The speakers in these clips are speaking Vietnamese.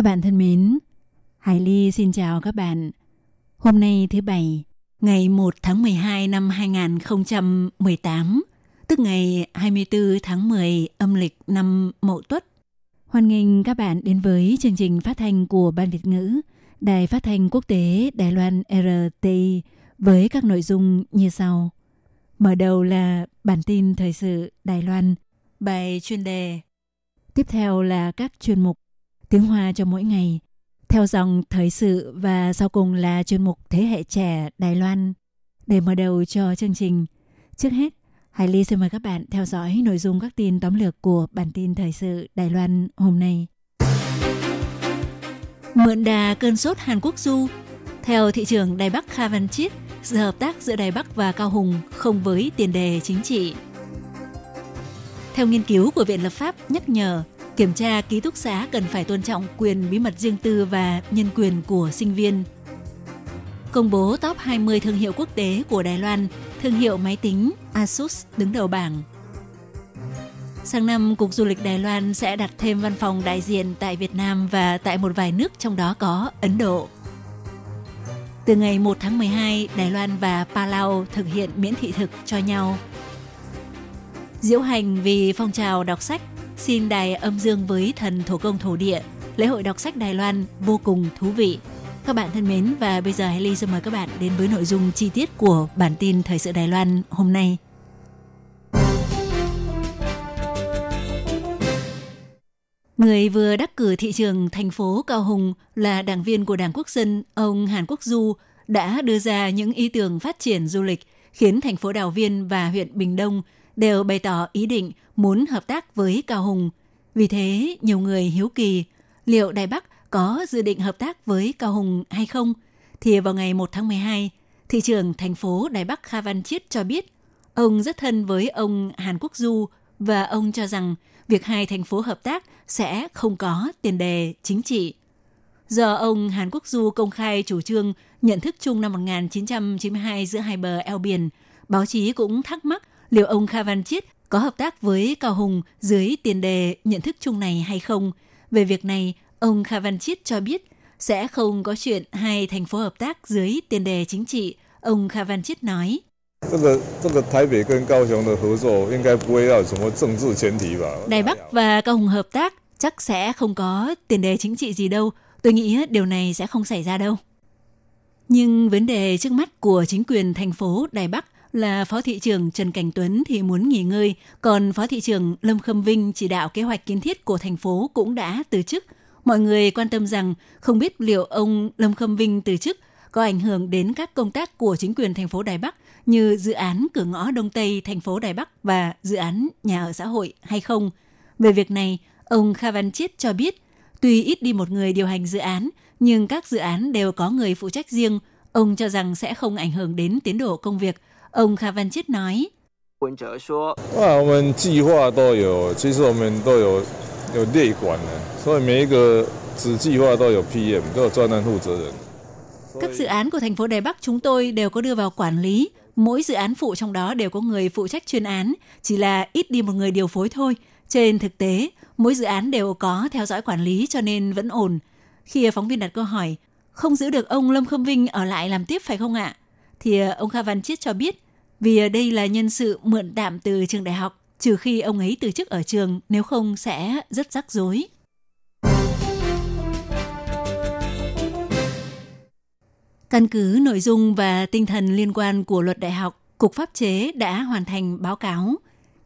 Các bạn thân mến, Hải Ly xin chào các bạn. Hôm nay thứ Bảy, ngày 1 tháng 12 năm 2018, tức ngày 24 tháng 10 âm lịch năm Mậu Tuất. Hoan nghênh các bạn đến với chương trình phát thanh của Ban Việt ngữ, Đài Phát thanh Quốc tế Đài Loan RTI với các nội dung như sau. Mở đầu là bản tin thời sự Đài Loan, bài chuyên đề. Tiếp theo là các chuyên mục tiếng Hoa cho mỗi ngày, theo dòng thời sự và sau cùng là chuyên mục Thế hệ trẻ Đài Loan. Để mở đầu cho chương trình, trước hết, Hải Ly xin mời các bạn theo dõi nội dung các tin tóm lược của bản tin thời sự Đài Loan hôm nay. Mượn đà cơn sốt Hàn Quốc du, theo thị trưởng Đài Bắc Kha Văn Chiết, sự hợp tác giữa Đài Bắc và Cao Hùng không với tiền đề chính trị. Theo nghiên cứu của Viện Lập pháp nhắc nhở, kiểm tra ký túc xá cần phải tôn trọng quyền bí mật riêng tư và nhân quyền của sinh viên. Công bố top 20 thương hiệu quốc tế của Đài Loan, thương hiệu máy tính Asus đứng đầu bảng. Sang năm, Cục Du lịch Đài Loan sẽ đặt thêm văn phòng đại diện tại Việt Nam và tại một vài nước trong đó có Ấn Độ. Từ ngày 1 tháng 12, Đài Loan và Palau thực hiện miễn thị thực cho nhau. Diễu hành vì phong trào đọc sách xin đài âm dương với thần thổ công thổ địa. Lễ hội đọc sách Đài Loan vô cùng thú vị. Các bạn thân mến và bây giờ Haley xin mời các bạn đến với nội dung chi tiết của bản tin Thời sự Đài Loan hôm nay. Người vừa đắc cử thị trường thành phố Cao Hùng là đảng viên của Đảng Quốc dân, ông Hàn Quốc Du đã đưa ra những ý tưởng phát triển du lịch khiến thành phố Đào Viên và huyện Bình Đông đều bày tỏ ý định muốn hợp tác với Cao Hùng. Vì thế, nhiều người hiếu kỳ liệu Đài Bắc có dự định hợp tác với Cao Hùng hay không? Thì vào ngày 1 tháng 12, thị trưởng thành phố Đài Bắc Kha Văn Chiết cho biết ông rất thân với ông Hàn Quốc Du và ông cho rằng việc hai thành phố hợp tác sẽ không có tiền đề chính trị. do ông Hàn Quốc Du công khai chủ trương nhận thức chung năm 1992 giữa hai bờ eo biển, báo chí cũng thắc mắc liệu ông Kha Văn Chiết có hợp tác với Cao Hùng dưới tiền đề nhận thức chung này hay không. Về việc này, ông Kha Văn Chiết cho biết sẽ không có chuyện hai thành phố hợp tác dưới tiền đề chính trị. Ông Kha Văn Chiết nói. 这个这个台北跟高雄的合作应该不会要有什么政治前提吧？ Đài Bắc và Cao Hùng hợp tác chắc sẽ không có tiền đề chính trị gì đâu. Tôi nghĩ điều này sẽ không xảy ra đâu. Nhưng vấn đề trước mắt của chính quyền thành phố Đài Bắc là Phó thị trưởng Trần Cảnh Tuấn thì muốn nghỉ ngơi, còn Phó thị trưởng Lâm Khâm Vinh chỉ đạo kế hoạch kiến thiết của thành phố cũng đã từ chức. Mọi người quan tâm rằng không biết liệu ông Lâm Khâm Vinh từ chức có ảnh hưởng đến các công tác của chính quyền thành phố Đài Bắc như dự án cửa ngõ Đông Tây thành phố Đài Bắc và dự án nhà ở xã hội hay không. Về việc này, ông Kha Văn Chiết cho biết, tuy ít đi một người điều hành dự án, nhưng các dự án đều có người phụ trách riêng. Ông cho rằng sẽ không ảnh hưởng đến tiến độ công việc. Ông Kha Văn Chiết nói. À, Các dự án của thành phố Đài Bắc chúng tôi đều có đưa vào quản lý. Mỗi dự án phụ trong đó đều có người phụ trách chuyên án, chỉ là ít đi một người điều phối thôi. Trên thực tế, mỗi dự án đều có theo dõi quản lý cho nên vẫn ổn. Khi phóng viên đặt câu hỏi, không giữ được ông Lâm Khâm Vinh ở lại làm tiếp phải không ạ? Thì ờ, ông Kha Văn Chiết cho biết, vì ờ, đây là nhân sự mượn tạm từ trường đại học, trừ khi ông ấy từ chức ở trường, nếu không sẽ rất rắc rối. Căn cứ nội dung và tinh thần liên quan của luật đại học, Cục Pháp chế đã hoàn thành báo cáo,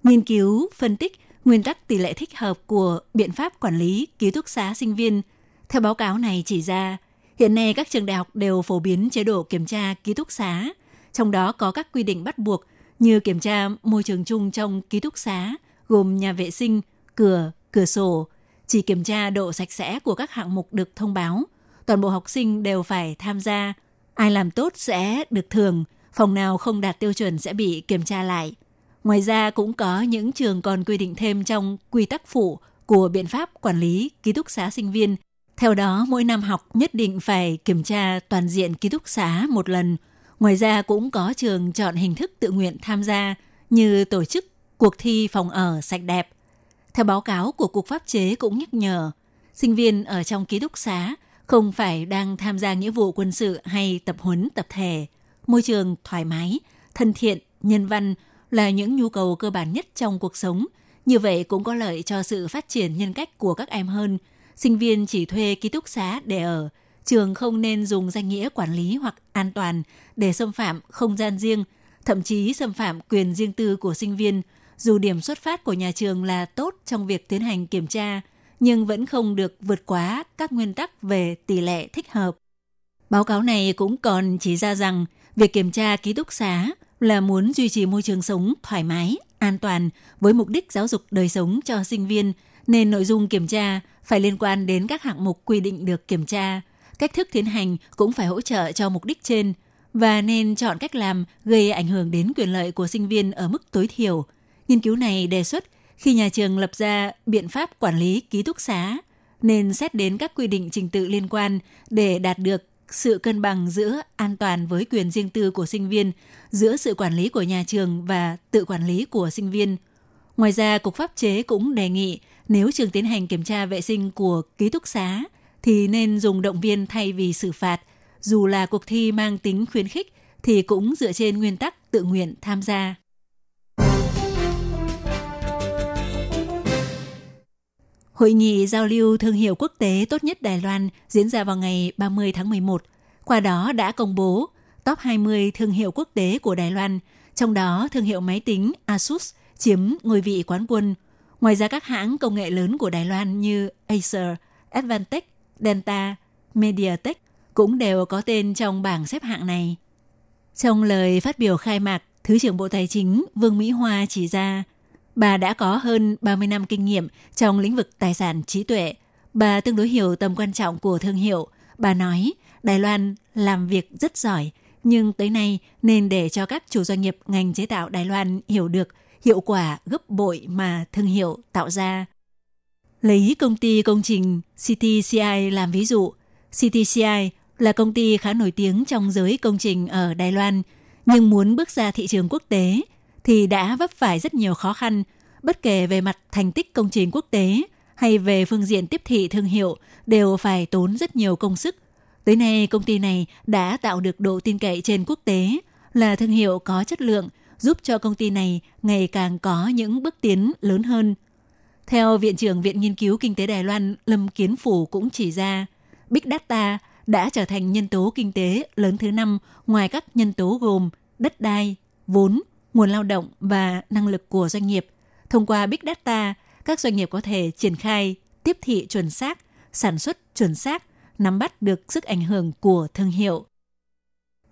nghiên cứu, phân tích nguyên tắc tỷ lệ thích hợp của biện pháp quản lý ký túc xá sinh viên. Theo báo cáo này chỉ ra, hiện nay các trường đại học đều phổ biến chế độ kiểm tra ký túc xá, trong đó có các quy định bắt buộc như kiểm tra môi trường chung trong ký túc xá, gồm nhà vệ sinh, cửa, cửa sổ, chỉ kiểm tra độ sạch sẽ của các hạng mục được thông báo. Toàn bộ học sinh đều phải tham gia. Ai làm tốt sẽ được thưởng, phòng nào không đạt tiêu chuẩn sẽ bị kiểm tra lại. Ngoài ra cũng có những trường còn quy định thêm trong quy tắc phụ của biện pháp quản lý ký túc xá sinh viên. Theo đó, mỗi năm học nhất định phải kiểm tra toàn diện ký túc xá một lần. Ngoài ra cũng có trường chọn hình thức tự nguyện tham gia như tổ chức cuộc thi phòng ở sạch đẹp. Theo báo cáo của Cục Pháp chế cũng nhắc nhở, sinh viên ở trong ký túc xá không phải đang tham gia nghĩa vụ quân sự hay tập huấn tập thể. Môi trường thoải mái, thân thiện, nhân văn là những nhu cầu cơ bản nhất trong cuộc sống. Như vậy cũng có lợi cho sự phát triển nhân cách của các em hơn. Sinh viên chỉ thuê ký túc xá để ở, trường không nên dùng danh nghĩa quản lý hoặc an toàn để xâm phạm không gian riêng, thậm chí xâm phạm quyền riêng tư của sinh viên. Dù điểm xuất phát của nhà trường là tốt trong việc tiến hành kiểm tra, nhưng vẫn không được vượt quá các nguyên tắc về tỷ lệ thích hợp. Báo cáo này cũng còn chỉ ra rằng việc kiểm tra ký túc xá là muốn duy trì môi trường sống thoải mái, an toàn với mục đích giáo dục đời sống cho sinh viên, nên nội dung kiểm tra phải liên quan đến các hạng mục quy định được kiểm tra. Cách thức tiến hành cũng phải hỗ trợ cho mục đích trên và nên chọn cách làm gây ảnh hưởng đến quyền lợi của sinh viên ở mức tối thiểu. Nghiên cứu này đề xuất khi nhà trường lập ra biện pháp quản lý ký túc xá, nên xét đến các quy định trình tự liên quan để đạt được sự cân bằng giữa an toàn với quyền riêng tư của sinh viên, giữa sự quản lý của nhà trường và tự quản lý của sinh viên. Ngoài ra, Cục Pháp chế cũng đề nghị nếu trường tiến hành kiểm tra vệ sinh của ký túc xá thì nên dùng động viên thay vì xử phạt. Dù là cuộc thi mang tính khuyến khích thì cũng dựa trên nguyên tắc tự nguyện tham gia. Hội nghị giao lưu thương hiệu quốc tế tốt nhất Đài Loan diễn ra vào ngày 30 tháng 11. Qua đó đã công bố top 20 thương hiệu quốc tế của Đài Loan, trong đó thương hiệu máy tính Asus chiếm ngôi vị quán quân. Ngoài ra các hãng công nghệ lớn của Đài Loan như Acer, Advantech, Delta, MediaTek cũng đều có tên trong bảng xếp hạng này. Trong lời phát biểu khai mạc, Thứ trưởng Bộ Tài chính Vương Mỹ Hoa chỉ ra Bà đã có hơn 30 năm kinh nghiệm trong lĩnh vực tài sản trí tuệ. Bà tương đối hiểu tầm quan trọng của thương hiệu. Bà nói, Đài Loan làm việc rất giỏi, nhưng tới nay nên để cho các chủ doanh nghiệp ngành chế tạo Đài Loan hiểu được hiệu quả gấp bội mà thương hiệu tạo ra. Lấy công ty công trình CTCI làm ví dụ, CTCI là công ty khá nổi tiếng trong giới công trình ở Đài Loan, nhưng muốn bước ra thị trường quốc tế thì đã vấp phải rất nhiều khó khăn, bất kể về mặt thành tích công trình quốc tế hay về phương diện tiếp thị thương hiệu đều phải tốn rất nhiều công sức. Tới nay, công ty này đã tạo được độ tin cậy trên quốc tế, là thương hiệu có chất lượng, giúp cho công ty này ngày càng có những bước tiến lớn hơn. Theo Viện trưởng Viện Nghiên cứu Kinh tế Đài Loan Lâm Kiến Phủ cũng chỉ ra, Big Data đã trở thành nhân tố kinh tế lớn thứ năm ngoài các nhân tố gồm đất đai, vốn, nguồn lao động và năng lực của doanh nghiệp. Thông qua Big Data, các doanh nghiệp có thể triển khai tiếp thị chuẩn xác, sản xuất chuẩn xác, nắm bắt được sức ảnh hưởng của thương hiệu.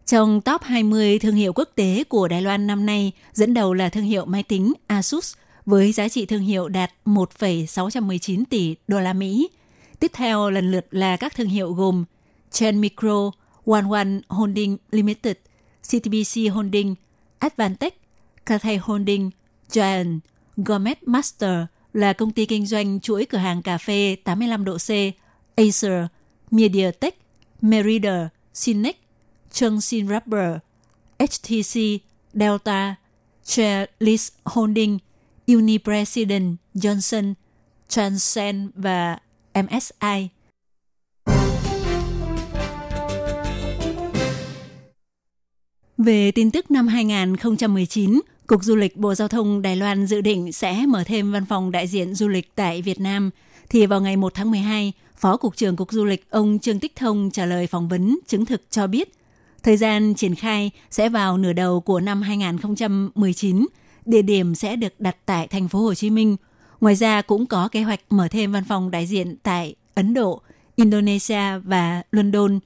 Trong top 20 thương hiệu quốc tế của Đài Loan năm nay, dẫn đầu là thương hiệu máy tính Asus với giá trị thương hiệu đạt 1,619 tỷ đô la Mỹ. Tiếp theo lần lượt là các thương hiệu gồm Chen Micro, One One Holding Limited, CTBC Holding, Advantech, Cathay Holding, Giant, Gourmet Master là công ty kinh doanh chuỗi cửa hàng cà phê 85 độ C, Acer, MediaTek, Merida, Cinex, Chongqing Rubber, HTC, Delta, Chairlist Holding, Unipresident, Johnson, Transcend và MSI. Về tin tức năm 2019, Cục Du lịch Bộ Giao thông Đài Loan dự định sẽ mở thêm văn phòng đại diện du lịch tại Việt Nam. Thì vào ngày 1 tháng 12, Phó Cục trưởng Cục Du lịch ông Trương Tích Thông trả lời phỏng vấn chứng thực cho biết, thời gian triển khai sẽ vào nửa đầu của năm 2019, địa điểm sẽ được đặt tại thành phố Hồ Chí Minh. Ngoài ra cũng có kế hoạch mở thêm văn phòng đại diện tại Ấn Độ, Indonesia và London.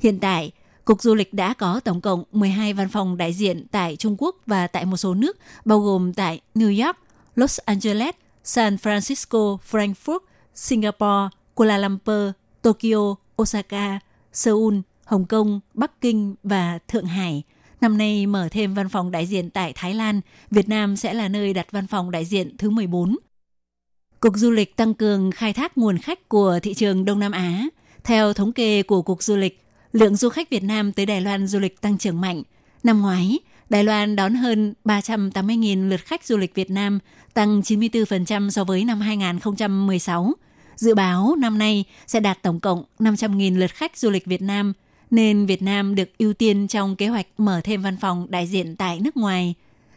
Hiện tại, Cục Du lịch đã có tổng cộng 12 văn phòng đại diện tại Trung Quốc và tại một số nước, bao gồm tại New York, Los Angeles, San Francisco, Frankfurt, Singapore, Kuala Lumpur, Tokyo, Osaka, Seoul, Hồng Kông, Bắc Kinh và Thượng Hải. Năm nay mở thêm văn phòng đại diện tại Thái Lan, Việt Nam sẽ là nơi đặt văn phòng đại diện thứ 14. Cục Du lịch tăng cường khai thác nguồn khách của thị trường Đông Nam Á. Theo thống kê của Cục Du lịch, lượng du khách Việt Nam tới Đài Loan du lịch tăng trưởng mạnh. Năm ngoái, Đài Loan đón hơn 380.000 lượt khách du lịch Việt Nam, tăng 94% so với năm 2016. Dự báo năm nay sẽ đạt tổng cộng 500.000 lượt khách du lịch Việt Nam, nên Việt Nam được ưu tiên trong kế hoạch mở thêm văn phòng đại diện tại nước ngoài.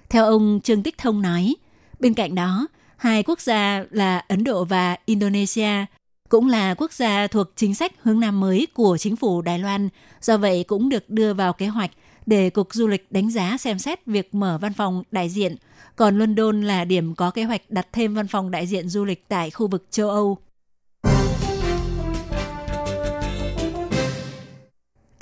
Theo ông Trương Tích Thông nói, bên cạnh đó, hai quốc gia là Ấn Độ và Indonesia cũng là quốc gia thuộc chính sách hướng Nam mới của chính phủ Đài Loan, do vậy cũng được đưa vào kế hoạch để Cục Du lịch đánh giá xem xét việc mở văn phòng đại diện, còn London là điểm có kế hoạch đặt thêm văn phòng đại diện du lịch tại khu vực châu Âu.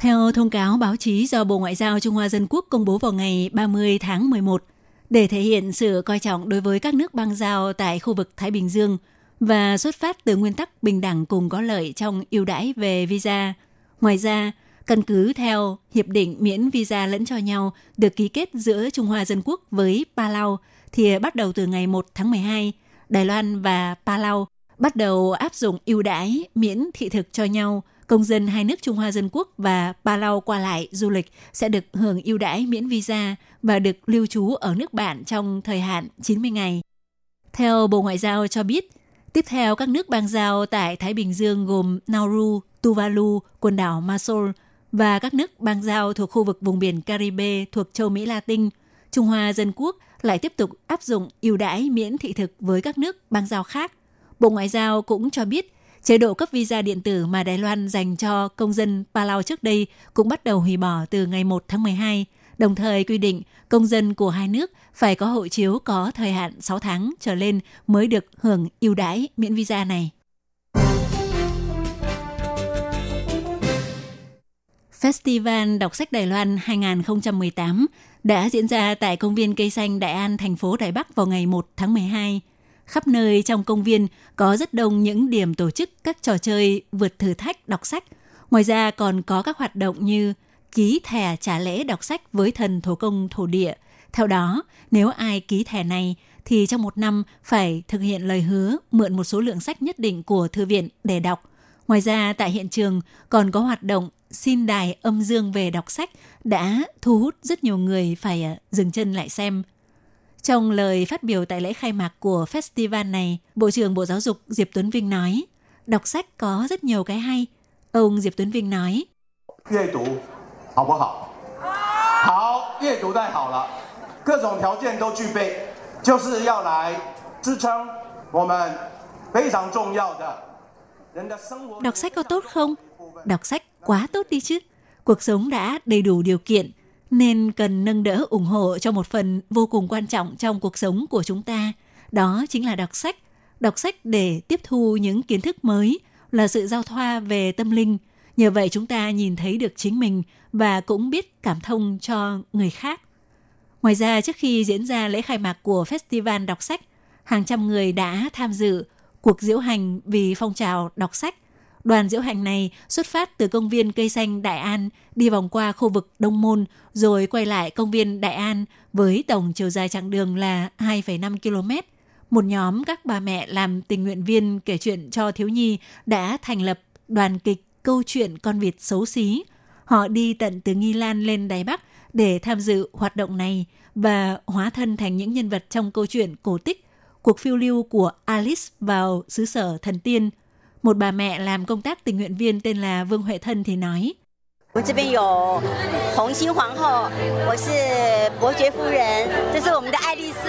Theo thông cáo báo chí do Bộ Ngoại giao Trung Hoa Dân Quốc công bố vào ngày 30 tháng 11, để thể hiện sự coi trọng đối với các nước bang giao tại khu vực Thái Bình Dương và xuất phát từ nguyên tắc bình đẳng cùng có lợi trong ưu đãi về visa. Ngoài ra, căn cứ theo hiệp định miễn visa lẫn cho nhau được ký kết giữa Trung Hoa Dân Quốc với Palau thì bắt đầu từ ngày 1 tháng 12, Đài Loan và Palau bắt đầu áp dụng ưu đãi miễn thị thực cho nhau. Công dân hai nước Trung Hoa Dân Quốc và Palau qua lại du lịch sẽ được hưởng ưu đãi miễn visa và được lưu trú ở nước bạn trong thời hạn 90 ngày. Theo Bộ Ngoại giao cho biết, tiếp theo các nước bang giao tại Thái Bình Dương gồm Nauru, Tuvalu, quần đảo Masol và các nước bang giao thuộc khu vực vùng biển Caribe thuộc châu Mỹ Latin, Trung Hoa Dân Quốc lại tiếp tục áp dụng ưu đãi miễn thị thực với các nước bang giao khác. Bộ Ngoại giao cũng cho biết chế độ cấp visa điện tử mà Đài Loan dành cho công dân Palau trước đây cũng bắt đầu hủy bỏ từ ngày 1 tháng 12, đồng thời quy định công dân của hai nước phải có hộ chiếu có thời hạn 6 tháng trở lên mới được hưởng ưu đãi miễn visa này. Festival Đọc sách Đài Loan 2018 đã diễn ra tại công viên cây xanh Đại An, thành phố Đài Bắc vào ngày 1 tháng 12. Khắp nơi trong công viên có rất đông những điểm tổ chức các trò chơi vượt thử thách đọc sách. Ngoài ra còn có các hoạt động như ký thẻ trả lễ đọc sách với thần thổ công thổ địa. Theo đó, nếu ai ký thẻ này thì trong một năm phải thực hiện lời hứa mượn một số lượng sách nhất định của thư viện để đọc. Ngoài ra, tại hiện trường còn có hoạt động xin đài âm dương về đọc sách đã thu hút rất nhiều người phải à, dừng chân lại xem. Trong lời phát biểu tại lễ khai mạc của festival này, Bộ trưởng Bộ Giáo dục Diệp Tuấn Vinh nói, đọc sách có rất nhiều cái hay. Ông Diệp Tuấn Vinh nói, 阅读好不好？好，阅读太好了，各种条件都具备，就是要来支撑我们非常重要的人的生活。 đọc sách có tốt không? Đọc sách quá tốt đi chứ. Cuộc sống đã đầy đủ điều kiện, nên cần nâng đỡ ủng hộ cho một phần vô cùng quan trọng trong cuộc sống của chúng ta. Đó chính là đọc sách. Đọc sách để tiếp thu những kiến thức mới là sự giao thoa về tâm linh. Nhờ vậy chúng ta nhìn thấy được chính mình và cũng biết cảm thông cho người khác. Ngoài ra, trước khi diễn ra lễ khai mạc của Festival đọc sách, hàng trăm người đã tham dự cuộc diễu hành vì phong trào đọc sách. Đoàn diễu hành này xuất phát từ công viên cây xanh Đại An, đi vòng qua khu vực Đông Môn, rồi quay lại công viên Đại An với tổng chiều dài chặng đường là 2,5 km. Một nhóm các bà mẹ làm tình nguyện viên kể chuyện cho thiếu nhi đã thành lập đoàn kịch câu chuyện con vịt xấu xí. Họ đi tận từ Nghi Lan lên Đài Bắc để tham dự hoạt động này và hóa thân thành những nhân vật trong câu chuyện cổ tích cuộc phiêu lưu của Alice vào xứ sở thần tiên. Một bà mẹ làm công tác tình nguyện viên tên là Vương Huệ Thân thì nói, 我这边有红心皇后，我是伯爵夫人，这是我们的爱丽丝，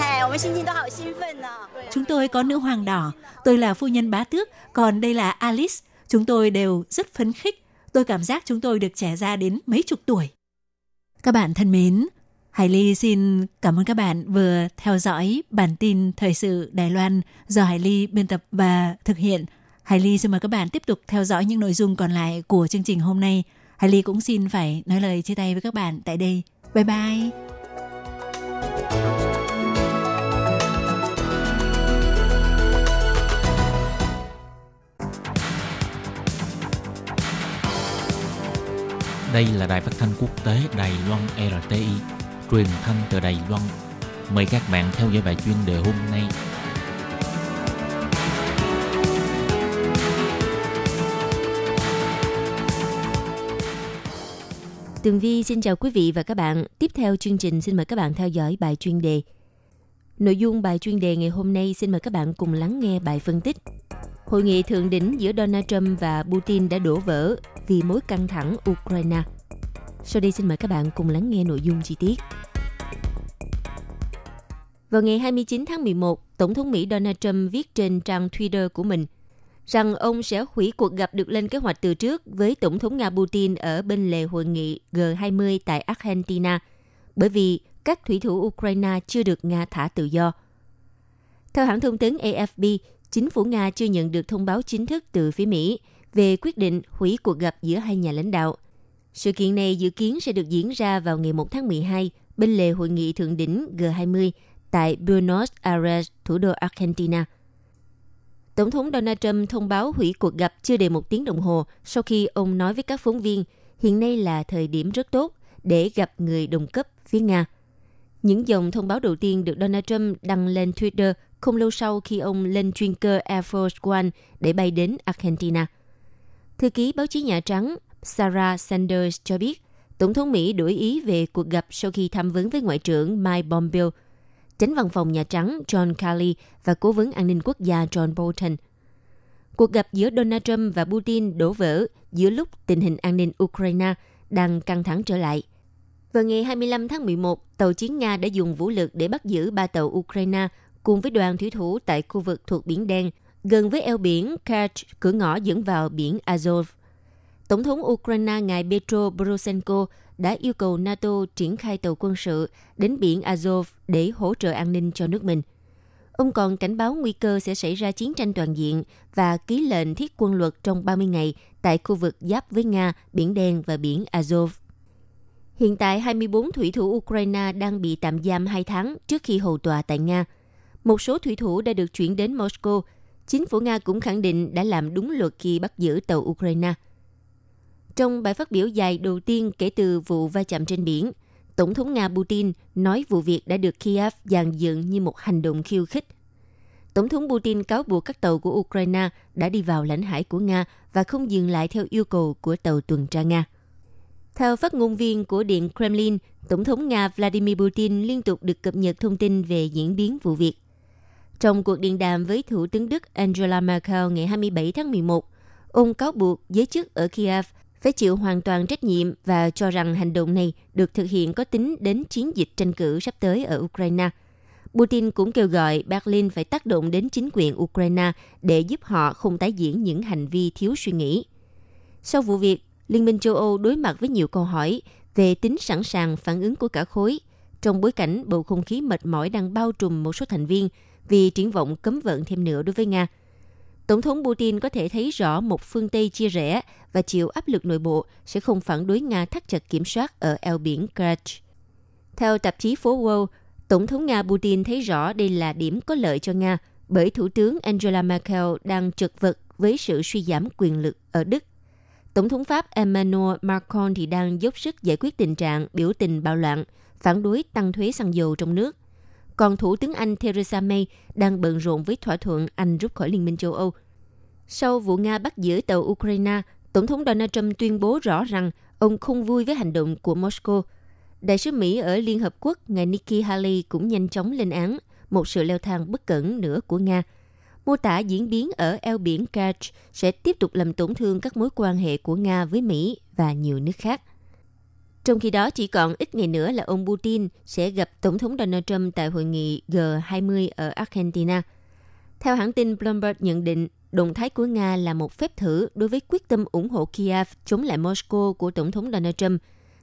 哎，我们心情都好兴奋呢、 Chúng tôi có nữ hoàng đỏ, tôi là phu nhân bá tước, còn đây là Alice. Chúng tôi đều rất phấn khích. Tôi cảm giác chúng tôi được trẻ ra đến mấy chục tuổi. Các bạn thân mến, Hải Ly xin cảm ơn các bạn vừa theo dõi bản tin thời sự Đài Loan do Hải Ly biên tập và thực hiện. Hải Ly xin mời các bạn tiếp tục theo dõi những nội dung còn lại của chương trình hôm nay. Hải Ly cũng xin phải nói lời chia tay với các bạn tại đây. Bye bye! Đây là đài phát thanh quốc tế Đài Loan RTI, truyền thanh từ Đài Loan. Mời các bạn theo dõi bài chuyên đề hôm nay Tường Vi xin chào quý vị và các bạn. Tiếp theo chương trình xin mời các bạn theo dõi bài chuyên đề. Nội dung bài chuyên đề ngày hôm nay xin mời các bạn cùng lắng nghe bài phân tích. Hội nghị thượng đỉnh giữa Donald Trump và Putin đã đổ vỡ vì mối căng thẳng Ukraine. Sau đây xin mời các bạn cùng lắng nghe nội dung chi tiết. Vào ngày 29 tháng 11, Tổng thống Mỹ Donald Trump viết trên trang Twitter của mình rằng ông sẽ hủy cuộc gặp được lên kế hoạch từ trước với Tổng thống Nga Putin ở bên lề hội nghị G20 tại Argentina, bởi vì các thủy thủ Ukraine chưa được Nga thả tự do. Theo hãng thông tấn AFP, chính phủ Nga chưa nhận được thông báo chính thức từ phía Mỹ về quyết định hủy cuộc gặp giữa hai nhà lãnh đạo. Sự kiện này dự kiến sẽ được diễn ra vào ngày 1 tháng 12 bên lề hội nghị thượng đỉnh G20 tại Buenos Aires, thủ đô Argentina. Tổng thống Donald Trump thông báo hủy cuộc gặp chưa đầy một tiếng đồng hồ sau khi ông nói với các phóng viên hiện nay là thời điểm rất tốt để gặp người đồng cấp phía Nga. Những dòng thông báo đầu tiên được Donald Trump đăng lên Twitter không lâu sau khi ông lên chuyên cơ Air Force One để bay đến Argentina. Thư ký báo chí Nhà Trắng Sarah Sanders cho biết, Tổng thống Mỹ đổi ý về cuộc gặp sau khi tham vấn với Ngoại trưởng Mike Pompeo, tránh văn phòng Nhà Trắng John Kelly và Cố vấn An ninh Quốc gia John Bolton. Cuộc gặp giữa Donald Trump và Putin đổ vỡ giữa lúc tình hình an ninh Ukraine đang căng thẳng trở lại. Vào ngày 25 tháng 11, tàu chiến Nga đã dùng vũ lực để bắt giữ ba tàu Ukraine cùng với đoàn thủy thủ tại khu vực thuộc Biển Đen, gần với eo biển Kerch, cửa ngõ dẫn vào biển Azov. Tổng thống Ukraine ngài Petro Poroshenko đã yêu cầu NATO triển khai tàu quân sự đến biển Azov để hỗ trợ an ninh cho nước mình. Ông còn cảnh báo nguy cơ sẽ xảy ra chiến tranh toàn diện và ký lệnh thiết quân luật trong 30 ngày tại khu vực giáp với Nga, Biển Đen và biển Azov. Hiện tại, 24 thủy thủ Ukraine đang bị tạm giam 2 tháng trước khi hầu tòa tại Nga. Một số thủy thủ đã được chuyển đến Moscow. Chính phủ Nga cũng khẳng định đã làm đúng luật khi bắt giữ tàu Ukraine – trong bài phát biểu dài đầu tiên kể từ vụ va chạm trên biển, Tổng thống Nga Putin nói vụ việc đã được Kiev dàn dựng như một hành động khiêu khích. Tổng thống Putin cáo buộc các tàu của Ukraine đã đi vào lãnh hải của Nga và không dừng lại theo yêu cầu của tàu tuần tra Nga. Theo phát ngôn viên của Điện Kremlin, Tổng thống Nga Vladimir Putin liên tục được cập nhật thông tin về diễn biến vụ việc. Trong cuộc điện đàm với Thủ tướng Đức Angela Merkel ngày 27 tháng 11, ông cáo buộc giới chức ở Kiev phải chịu hoàn toàn trách nhiệm và cho rằng hành động này được thực hiện có tính đến chiến dịch tranh cử sắp tới ở Ukraine. Putin cũng kêu gọi Berlin phải tác động đến chính quyền Ukraine để giúp họ không tái diễn những hành vi thiếu suy nghĩ. Sau vụ việc, Liên minh châu Âu đối mặt với nhiều câu hỏi về tính sẵn sàng phản ứng của cả khối trong bối cảnh bầu không khí mệt mỏi đang bao trùm một số thành viên vì triển vọng cấm vận thêm nữa đối với Nga – Tổng thống Putin có thể thấy rõ một phương Tây chia rẽ và chịu áp lực nội bộ sẽ không phản đối Nga thắt chặt kiểm soát ở eo biển Kerch. Theo tạp chí phố Wall, Tổng thống Nga Putin thấy rõ đây là điểm có lợi cho Nga bởi Thủ tướng Angela Merkel đang chật vật với sự suy giảm quyền lực ở Đức. Tổng thống Pháp Emmanuel Macron thì đang dốc sức giải quyết tình trạng biểu tình bạo loạn, phản đối tăng thuế xăng dầu trong nước – còn Thủ tướng Anh Theresa May đang bận rộn với thỏa thuận Anh rút khỏi Liên minh châu Âu. Sau vụ Nga bắt giữ tàu Ukraine, Tổng thống Donald Trump tuyên bố rõ rằng ông không vui với hành động của Moscow. Đại sứ Mỹ ở Liên Hợp Quốc, ngài Nikki Haley cũng nhanh chóng lên án một sự leo thang bất cẩn nữa của Nga. Mô tả diễn biến ở eo biển Kerch sẽ tiếp tục làm tổn thương các mối quan hệ của Nga với Mỹ và nhiều nước khác. Trong khi đó, chỉ còn ít ngày nữa là ông Putin sẽ gặp Tổng thống Donald Trump tại hội nghị G20 ở Argentina. Theo hãng tin Bloomberg nhận định, động thái của Nga là một phép thử đối với quyết tâm ủng hộ Kiev chống lại Moscow của Tổng thống Donald Trump,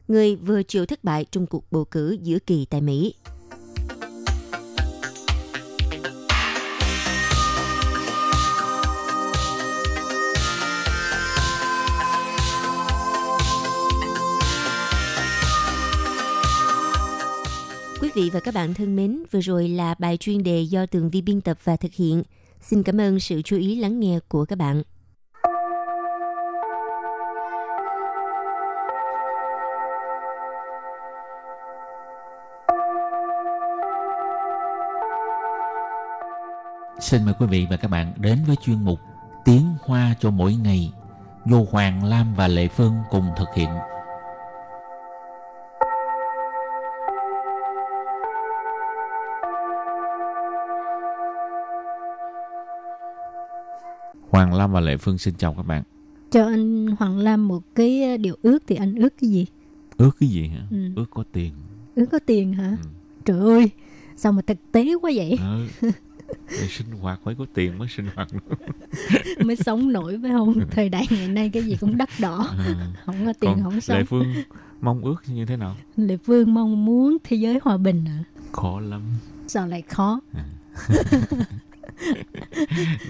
người vừa chịu thất bại trong cuộc bầu cử giữa kỳ tại Mỹ. vị và các bạn thân mến, vừa rồi là bài chuyên đề do Tường Vi biên tập và thực hiện. Xin cảm ơn sự chú ý lắng nghe của các bạn. Xin mời quý vị và các bạn đến với chuyên mục Tiếng Hoa cho mỗi ngày do Hoàng Lam và Lệ Phương cùng thực hiện. Hoàng Lam và Lệ Phương xin chào các bạn. Cho anh Hoàng Lam một cái ờ, điều ước thì anh ước cái gì? Ước cái gì hả? Ừ. Ước có tiền. Ước có tiền hả? Ừ. Trời ơi, sao mà thực tế quá vậy? Ừ. Để sinh hoạt phải có tiền mới sinh hoạt. Mới sống nổi phải không? Thời đại ngày nay cái gì cũng đắt đỏ. Ừ. Không có tiền Còn không sống. Lệ Phương mong ước như thế nào? Lệ Phương mong muốn thế giới hòa bình à? Khó lắm. Sao lại khó?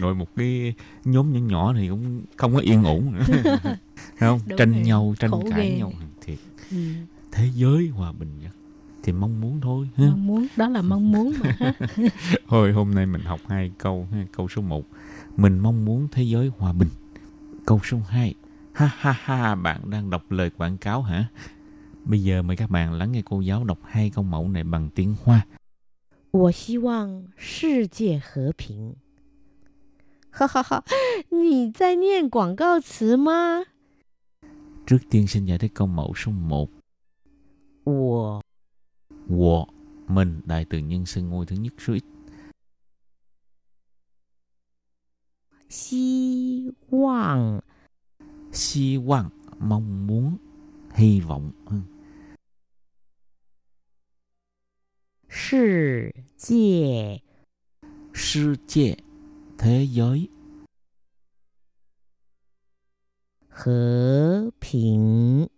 Nội một cái nhóm nhỏ nhỏ thì cũng không có yên ổn nữa. Không? Đúng tranh rồi. nhau, tranh Khổ cãi ghê. nhau. Thiệt. Ừ. Thế giới hòa bình nhất. Thì mong muốn thôi. ha. Mong muốn, đó là mong muốn mà. Thôi hôm nay mình học hai câu. ha. Câu số 1. Mình mong muốn thế giới hòa bình. Câu số 2. Ha ha ha, bạn đang đọc lời quảng cáo hả? Bây giờ mời các bạn lắng nghe cô giáo đọc hai câu mẫu này bằng tiếng Hoa. 我希望世界和平。哈哈哈，你在念广告词吗？Trước tiên xin giải thích câu mẫu số 1. 我 Wo, mình, đại từ nhân xưng ngôi thứ nhất số ít. 希望 Hy vọng, mong muốn, hy vọng. Ừ. 世界 Sư界, thế giới, 和平。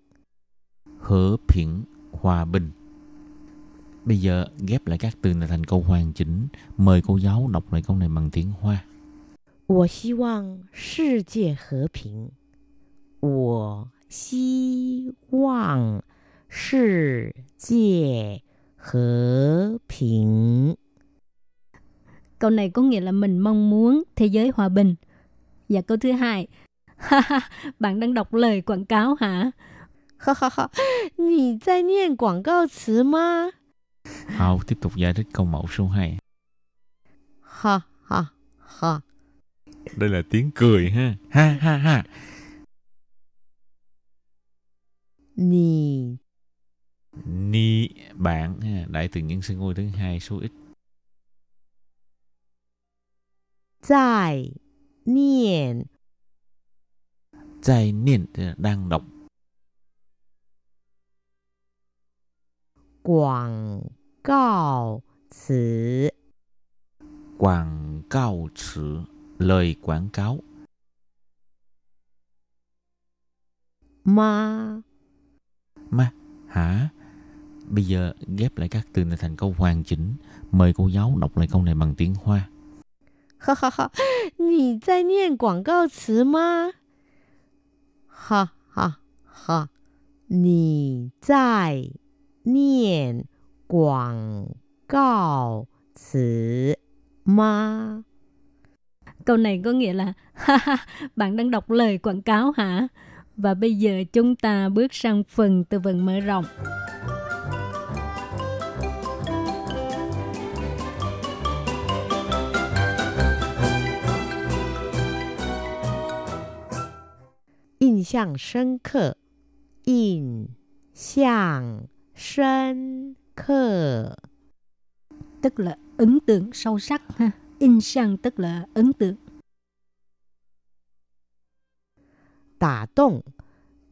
和平, hòa bình. Bây giờ ghép lại các từ này thành câu hoàn chỉnh. Mời cô giáo đọc lại câu này bằng tiếng Hoa. 我希望世界和平。我希望世界 和平。 Câu này có nghĩa là mình mong muốn thế giới hòa bình. Và câu thứ hai, ha ha, bạn đang đọc lời quảng cáo hả? 哈哈哈，你在念广告词吗？ Hào tiếp tục giải thích câu mẫu số 2. 哈哈哈， Đây là tiếng cười ha. Ha ha ha. 你 ni bạn đại từ nhân xưng ngôi thứ hai số ít. Tại niệm. Tại niệm đang đọc. Quảng cáo chữ. Quảng cáo cáo 词 quảng lời quảng cáo. Ma. Ma hả? Bây giờ ghép lại các từ này thành câu hoàn chỉnh. Mời cô giáo đọc lại câu này bằng tiếng Hoa. 哈哈哈，你在念广告词吗？哈哈哈，你在念广告词吗？ Câu này có nghĩa là ha ha, bạn đang đọc lời quảng cáo hả? Và bây giờ chúng ta bước sang phần từ vựng mở rộng. 印象深刻，印象深刻， Tức là ấn tượng sâu sắc ha. In sang tức là ấn tượng. 打动，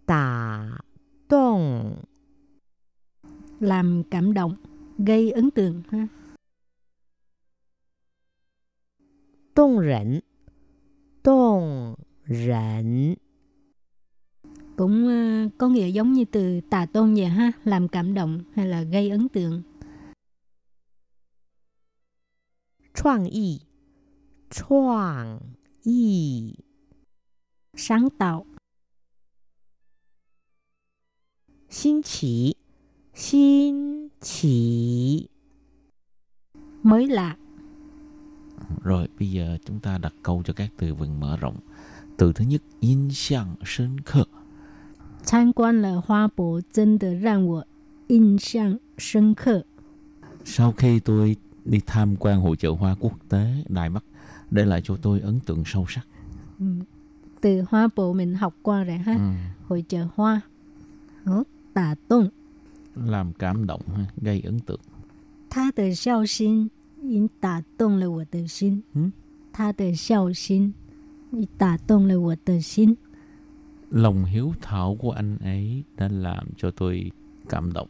打动， Làm cảm động, gây ấn tượng ha. 动人，动人， Cũng ờ, có nghĩa giống như từ tà tôn vậy ha. Làm cảm động hay là gây ấn tượng. 创意，创意， Sáng tạo, 新奇，新奇， mới lạ. Rồi bây giờ chúng ta đặt câu cho các từ vựng mở rộng. Từ thứ nhất,印象深刻. 参观了花博，真的让我印象深刻。 Sau khi tôi đi tham quan hội chợ hoa quốc tế Đài Bắc, để lại cho tôi ấn tượng sâu sắc. Ừ. Từ Hoa Bộ mình học qua rồi ha. Ừ. Hội chợ hoa. Đó, tà tôn. Làm cảm động, ha, gây ấn tượng. 他的孝心已打动了我的心。嗯，他的孝心已打动了我的心。 Lòng hiếu thảo của anh ấy đã làm cho tôi cảm động.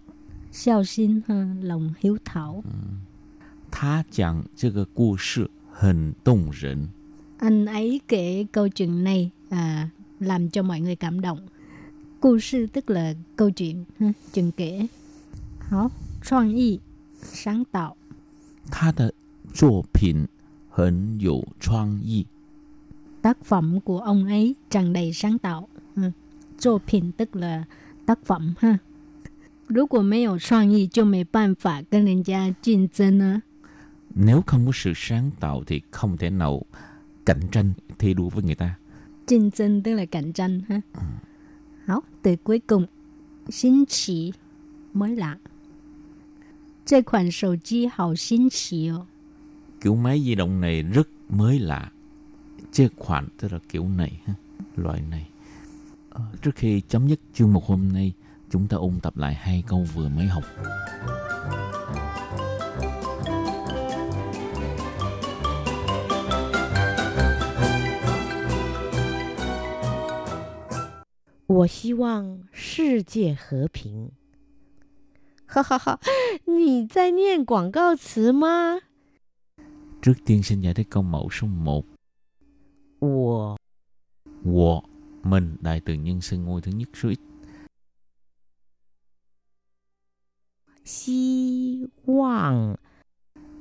孝心哈，lòng hiếu thảo. 他讲这个故事很动人。 Anh ấy kể câu chuyện này à, làm cho mọi người cảm động.故事 tức là câu chuyện, ha, chuyện kể. 好，创意，sáng tạo. 他的作品很有创意。 Tác phẩm của ông ấy tràn đầy sáng tạo. Ha. 作品 tức là tác phẩm ha. 如果没有创意，就没办法跟人家竞争啊。 Nếu không có sự sáng tạo thì không thể nào cạnh tranh thi đua với người ta.竞争 tức là cạnh tranh ha. Hảo, từ cuối cùng,新奇 mới lạ. 这款手机好新奇哦。 Kiểu máy di động này rất mới lạ. Chế khoản tức là kiểu này, ha, loại này. Ờ, trước khi chấm dứt chương mục hôm nay, chúng ta ôn tập lại hai câu vừa mới học. 我希望世界和平。哈哈哈！你在念广告词吗？ Trước tiên xin giải thích câu mẫu số 1. 我 Wo, mình đại từ nhân xưng ngôi thứ nhất số ít. Hy vọng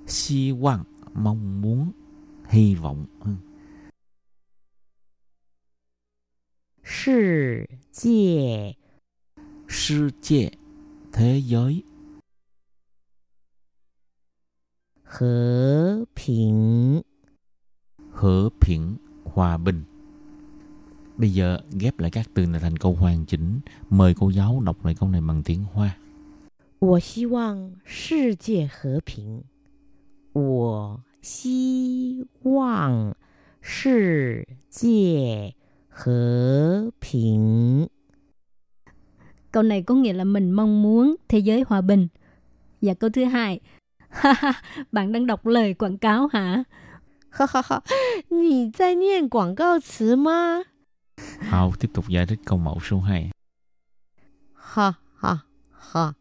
Hy vọng mong muốn hy vọng. Sư 界 Sư 界 Thế giới. Hở bình hòa bình Hòa bình. Bây giờ ghép lại các từ này thành câu hoàn chỉnh. Mời cô giáo đọc lại câu này bằng tiếng Hoa. 我希望世界和平。我希望世界和平。 Câu này có nghĩa là mình mong muốn thế giới hòa bình. Và câu thứ hai, ha ha, bạn đang đọc lời quảng cáo hả? 哈哈哈！你在念广告词吗？ Hào tiếp tục giải thích câu mẫu số 2. Ha ha ha.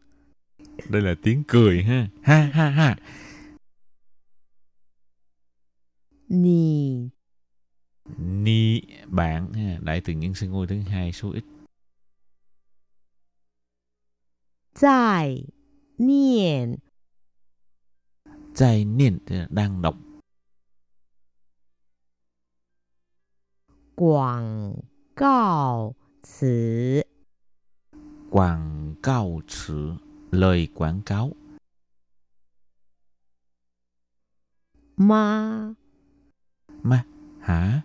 Đây là tiếng cười ha. Ha ha ha. Ni. Ni bạn ha, đại từ nhân xưng ngôi thứ hai số ít. Tại niệm. Tại niệm đang đọc. Quảng 告词 Quảng cáo词, lời quảng cáo. 吗？ Ma, hả?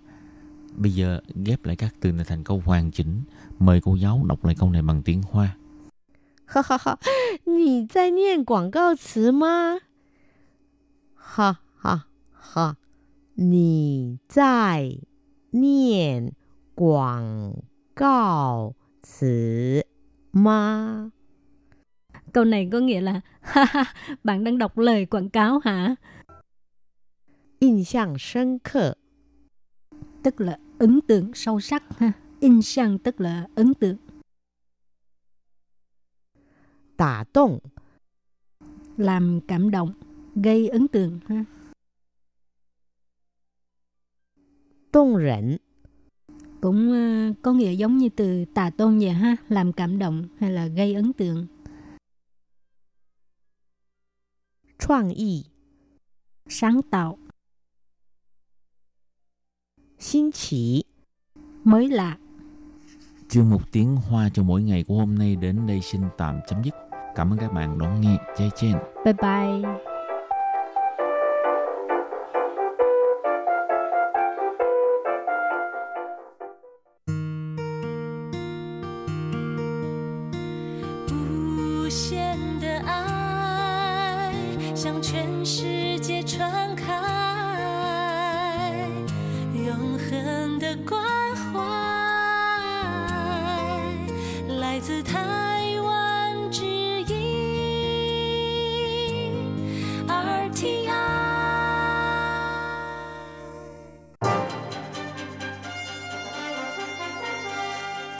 Bây giờ ghép lại các từ này thành câu hoàn chỉnh. Mời cô giáo đọc lại câu này bằng tiếng Hoa. 哈哈哈！你在念广告词吗？哈哈哈！你在念 广告词吗？ Câu này có nghĩa là ha ha, bạn đang đọc lời quảng cáo hả? 印象深刻。 Tức là ấn tượng sâu sắc ha. In sang tức là ấn tượng. 打动 Làm cảm động, gây ấn tượng ha. 动人 cũng ờ, có nghĩa giống như từ tà tôn vậy ha, làm cảm động hay là gây ấn tượng sáng tạo. Xin chỉ mới lạ. Chương mục tiếng Hoa cho mỗi ngày của hôm nay đến đây xin tạm chấm dứt. Cảm ơn các bạn đón nghe. Chai chen. Bye bye.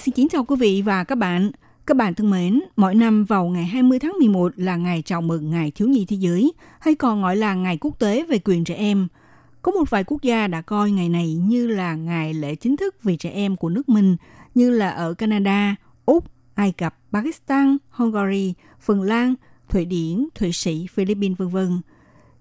Xin kính chào quý vị và các bạn. Các bạn thân mến, mỗi năm vào ngày 20 tháng 11 là ngày chào mừng Ngày Thiếu nhi Thế giới, hay còn gọi là Ngày Quốc tế về quyền trẻ em. Có một vài quốc gia đã coi ngày này như là ngày lễ chính thức vì trẻ em của nước mình, như là ở Canada, Úc, Ai Cập, Pakistan, Hungary, Phần Lan, Thụy Điển, Thụy Sĩ, Philippines v.v.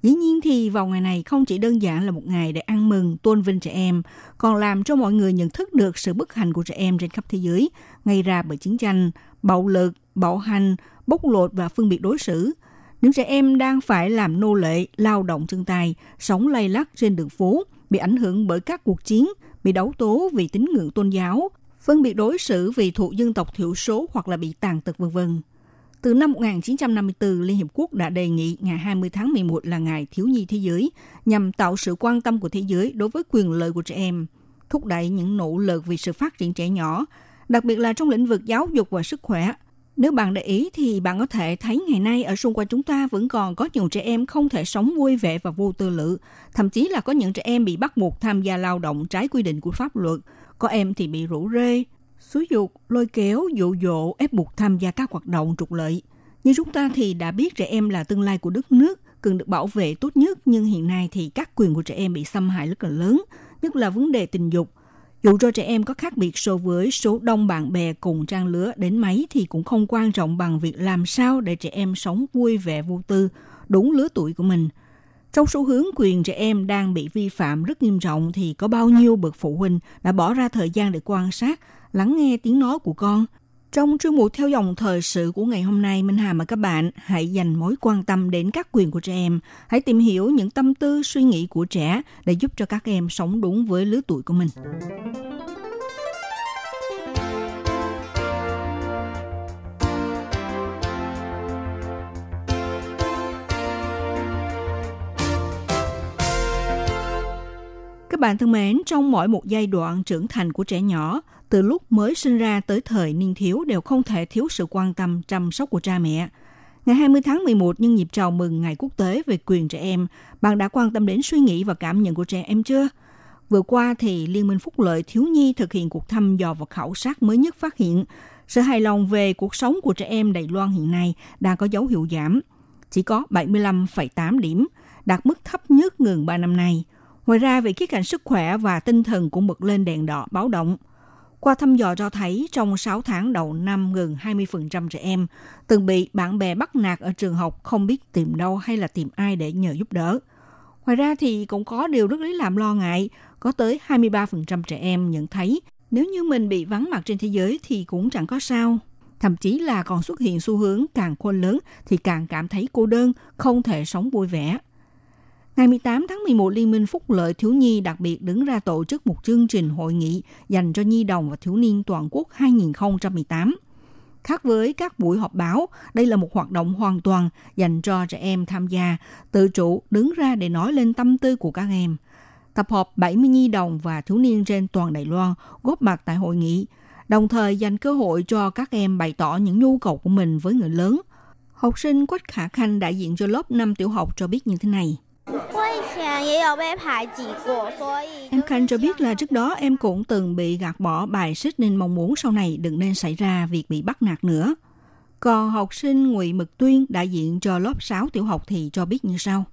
Dĩ nhiên thì vào ngày này không chỉ đơn giản là một ngày để ăn mừng, tôn vinh trẻ em, còn làm cho mọi người nhận thức được sự bất hạnh của trẻ em trên khắp thế giới, gây ra bởi chiến tranh, bạo lực, bạo hành, bóc lột và phân biệt đối xử. Những trẻ em đang phải làm nô lệ, lao động chân tay, sống lay lắc trên đường phố, bị ảnh hưởng bởi các cuộc chiến, bị đấu tố vì tín ngưỡng tôn giáo, phân biệt đối xử vì thuộc dân tộc thiểu số hoặc là bị tàn tật vân vân. Từ năm 1954, Liên Hiệp Quốc đã đề nghị ngày 20 tháng 11 là ngày thiếu nhi thế giới nhằm tạo sự quan tâm của thế giới đối với quyền lợi của trẻ em, thúc đẩy những nỗ lực vì sự phát triển trẻ nhỏ, đặc biệt là trong lĩnh vực giáo dục và sức khỏe. Nếu bạn để ý thì bạn có thể thấy ngày nay ở xung quanh chúng ta vẫn còn có nhiều trẻ em không thể sống vui vẻ và vô tư lự, thậm chí là có những trẻ em bị bắt buộc tham gia lao động trái quy định của pháp luật, có em thì bị rủ rê, xúi dục, lôi kéo, dụ dỗ, ép buộc tham gia các hoạt động trục lợi. Như chúng ta thì đã biết trẻ em là tương lai của đất nước, cần được bảo vệ tốt nhất, nhưng hiện nay thì các quyền của trẻ em bị xâm hại rất là lớn, nhất là vấn đề tình dục. Dù cho trẻ em có khác biệt so với số đông bạn bè cùng trang lứa đến mấy thì cũng không quan trọng bằng việc làm sao để trẻ em sống vui vẻ vô tư, đúng lứa tuổi của mình. Trong xu hướng quyền trẻ em đang bị vi phạm rất nghiêm trọng thì có bao nhiêu bậc phụ huynh đã bỏ ra thời gian để quan sát, lắng nghe tiếng nói của con. Trong chuyên mục theo dòng thời sự của ngày hôm nay, Minh Hà và các bạn hãy dành mối quan tâm đến các quyền của trẻ em. Hãy tìm hiểu những tâm tư, suy nghĩ của trẻ để giúp cho các em sống đúng với lứa tuổi của mình. Các bạn thân mến, trong mỗi một giai đoạn trưởng thành của trẻ nhỏ, từ lúc mới sinh ra tới thời niên thiếu đều không thể thiếu sự quan tâm chăm sóc của cha mẹ. Ngày 20 tháng 11 nhân dịp chào mừng Ngày Quốc tế về quyền trẻ em, bạn đã quan tâm đến suy nghĩ và cảm nhận của trẻ em chưa? Vừa qua thì Liên minh Phúc lợi Thiếu nhi thực hiện cuộc thăm dò và khảo sát mới nhất phát hiện sự hài lòng về cuộc sống của trẻ em Đài Loan hiện nay đang có dấu hiệu giảm, chỉ có 75,8 điểm, đạt mức thấp nhất ngừng 3 năm nay. Ngoài ra, về khía cạnh sức khỏe và tinh thần cũng bật lên đèn đỏ báo động. Qua thăm dò cho thấy trong 6 tháng đầu năm gần 20% trẻ em từng bị bạn bè bắt nạt ở trường học không biết tìm đâu hay là tìm ai để nhờ giúp đỡ. Ngoài ra thì cũng có điều rất lấy làm lo ngại, có tới 23% trẻ em nhận thấy nếu như mình bị vắng mặt trên thế giới thì cũng chẳng có sao. Thậm chí là còn xuất hiện xu hướng càng khôn lớn thì càng cảm thấy cô đơn, không thể sống vui vẻ. Ngày 18 tháng 11, Liên minh Phúc lợi Thiếu nhi đặc biệt đứng ra tổ chức một chương trình hội nghị dành cho nhi đồng và thiếu niên toàn quốc 2018. Khác với các buổi họp báo, đây là một hoạt động hoàn toàn dành cho trẻ em tham gia, tự chủ đứng ra để nói lên tâm tư của các em. Tập hợp 70 nhi đồng và thiếu niên trên toàn Đài Loan góp mặt tại hội nghị, đồng thời dành cơ hội cho các em bày tỏ những nhu cầu của mình với người lớn. Học sinh Quách Khả Khanh đại diện cho lớp 5 tiểu học cho biết như thế này. Em Khanh cho biết là trước đó em cũng từng bị gạt bỏ bài xích nên mong muốn, sau này đừng nên xảy ra việc bị bắt nạt nữa. Còn học sinh Ngụy Mực Tuyên đại diện cho lớp 6 tiểu học thì cho biết như sau.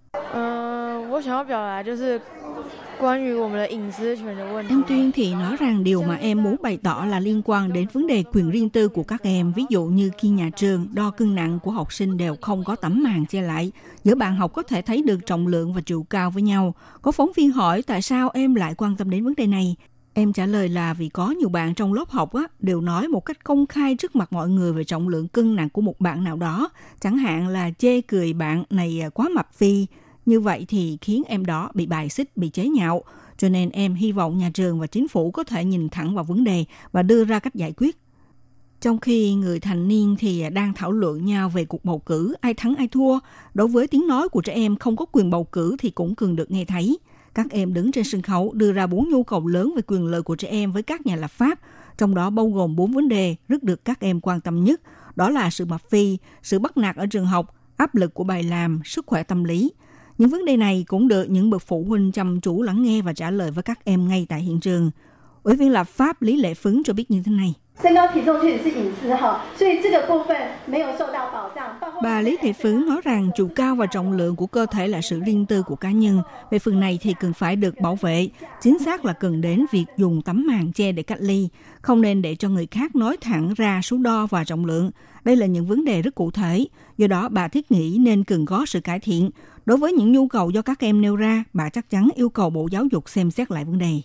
Em Tuyên thì nói rằng điều mà em muốn bày tỏ là liên quan đến vấn đề quyền riêng tư của các em. Ví dụ như khi nhà trường đo cân nặng của học sinh đều không có tấm màn che lại. Giữa bạn học có thể thấy được trọng lượng và chiều cao với nhau. Có phóng viên hỏi tại sao em lại quan tâm đến vấn đề này. Em trả lời là vì có nhiều bạn trong lớp học á, đều nói một cách công khai trước mặt mọi người về trọng lượng cân nặng của một bạn nào đó. Chẳng hạn là chê cười bạn này à, quá mập phi, như vậy thì khiến em đó bị bài xích, bị chế nhạo. cho nên em hy vọng nhà trường và chính phủ có thể nhìn thẳng vào vấn đề và đưa ra cách giải quyết. Trong khi người thành niên thì đang thảo luận nhau về cuộc bầu cử ai thắng ai thua, đối với tiếng nói của trẻ em không có quyền bầu cử thì cũng cần được nghe thấy. Các em đứng trên sân khấu đưa ra bốn nhu cầu lớn về quyền lợi của trẻ em với các nhà lập pháp, trong đó bao gồm bốn vấn đề rất được các em quan tâm nhất, đó là sự mập phi, sự bắt nạt ở trường học, áp lực của bài làm, sức khỏe tâm lý. Những vấn đề này cũng được những bậc phụ huynh chăm chú lắng nghe và trả lời với các em ngay tại hiện trường. Ủy viên lập pháp Lý Lệ Phấn cho biết như thế này. 身高体重确实是隐私哈，所以这个部分没有受到保障。 Bà Lý Thị Phấn nói rằng chiều cao và trọng lượng của cơ thể là sự riêng tư của cá nhân. Về phần này thì cần phải được bảo vệ. Chính xác là cần đến việc dùng tấm màn che để cách ly. Không nên để cho người khác nói thẳng ra số đo và trọng lượng. Đây là những vấn đề rất cụ thể. Do đó bà thiết nghĩ nên cần có sự cải thiện. Đối với những nhu cầu do các em nêu ra, bà chắc chắn yêu cầu Bộ Giáo dục xem xét lại vấn đề.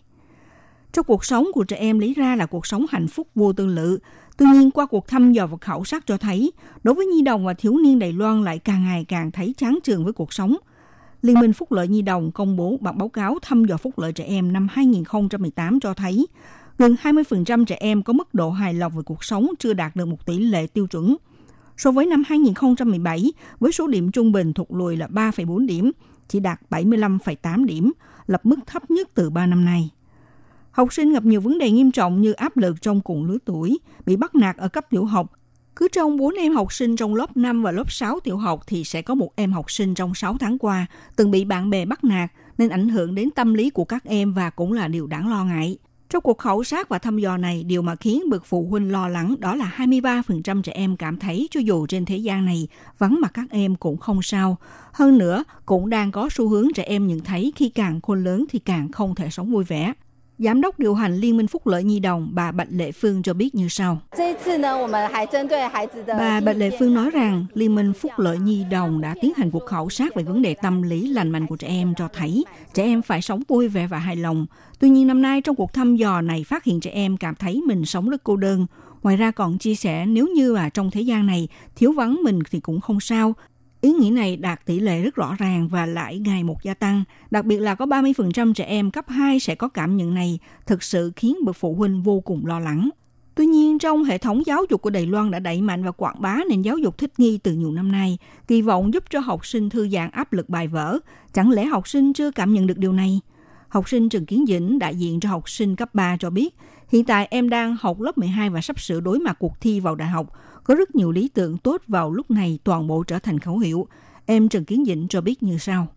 Trong cuộc sống của trẻ em lý ra là cuộc sống hạnh phúc vô tư lự. Tuy nhiên, qua cuộc thăm dò và khảo sát cho thấy, đối với nhi đồng và thiếu niên Đài Loan lại càng ngày càng thấy chán trường với cuộc sống. Liên minh Phúc lợi Nhi đồng công bố bản báo cáo thăm dò phúc lợi trẻ em năm 2018 cho thấy gần 20% trẻ em có mức độ hài lòng về cuộc sống chưa đạt được một tỷ lệ tiêu chuẩn. So với năm 2017, với số điểm trung bình thụt lùi là 3,4 điểm, chỉ đạt 75,8 điểm, lập mức thấp nhất từ 3 năm nay. Học sinh gặp nhiều vấn đề nghiêm trọng như áp lực trong cùng lứa tuổi, bị bắt nạt ở cấp tiểu học. Cứ trong 4 em học sinh trong lớp 5 và lớp 6 tiểu học thì sẽ có một em học sinh trong 6 tháng qua từng bị bạn bè bắt nạt nên ảnh hưởng đến tâm lý của các em và cũng là điều đáng lo ngại. Trong cuộc khảo sát và thăm dò này, điều mà khiến bậc phụ huynh lo lắng đó là 23% trẻ em cảm thấy cho dù trên thế gian này vắng mặt các em cũng không sao. Hơn nữa, cũng đang có xu hướng trẻ em nhận thấy khi càng khôn lớn thì càng không thể sống vui vẻ. Giám đốc điều hành Liên minh Phúc lợi Nhi đồng bà Bạch Lệ Phương cho biết như sau. Bà Bạch Lệ Phương nói rằng Liên minh Phúc lợi Nhi đồng đã tiến hành cuộc khảo sát về vấn đề tâm lý lành mạnh của trẻ em cho thấy trẻ em phải sống vui vẻ và hài lòng. Tuy nhiên năm nay trong cuộc thăm dò này phát hiện trẻ em cảm thấy mình sống rất cô đơn. Ngoài ra còn chia sẻ nếu như là trong thế gian này thiếu vắng mình thì cũng không sao, Ý nghĩ này đạt tỷ lệ rất rõ ràng và lại ngày một gia tăng. Đặc biệt là có 30% trẻ em cấp 2 sẽ có cảm nhận này, thực sự khiến bậc phụ huynh vô cùng lo lắng. Tuy nhiên, trong hệ thống giáo dục của Đài Loan đã đẩy mạnh và quảng bá nền giáo dục thích nghi từ nhiều năm nay, kỳ vọng giúp cho học sinh thư giãn áp lực bài vở. Chẳng lẽ học sinh chưa cảm nhận được điều này? Học sinh Trần Kiến Dĩnh, đại diện cho học sinh cấp 3 cho biết, hiện tại em đang học lớp 12 và sắp sửa đối mặt cuộc thi vào đại học. Có rất nhiều lý tưởng tốt vào lúc này toàn bộ trở thành khẩu hiệu. Em Trần Kiến Dĩnh cho biết như sau.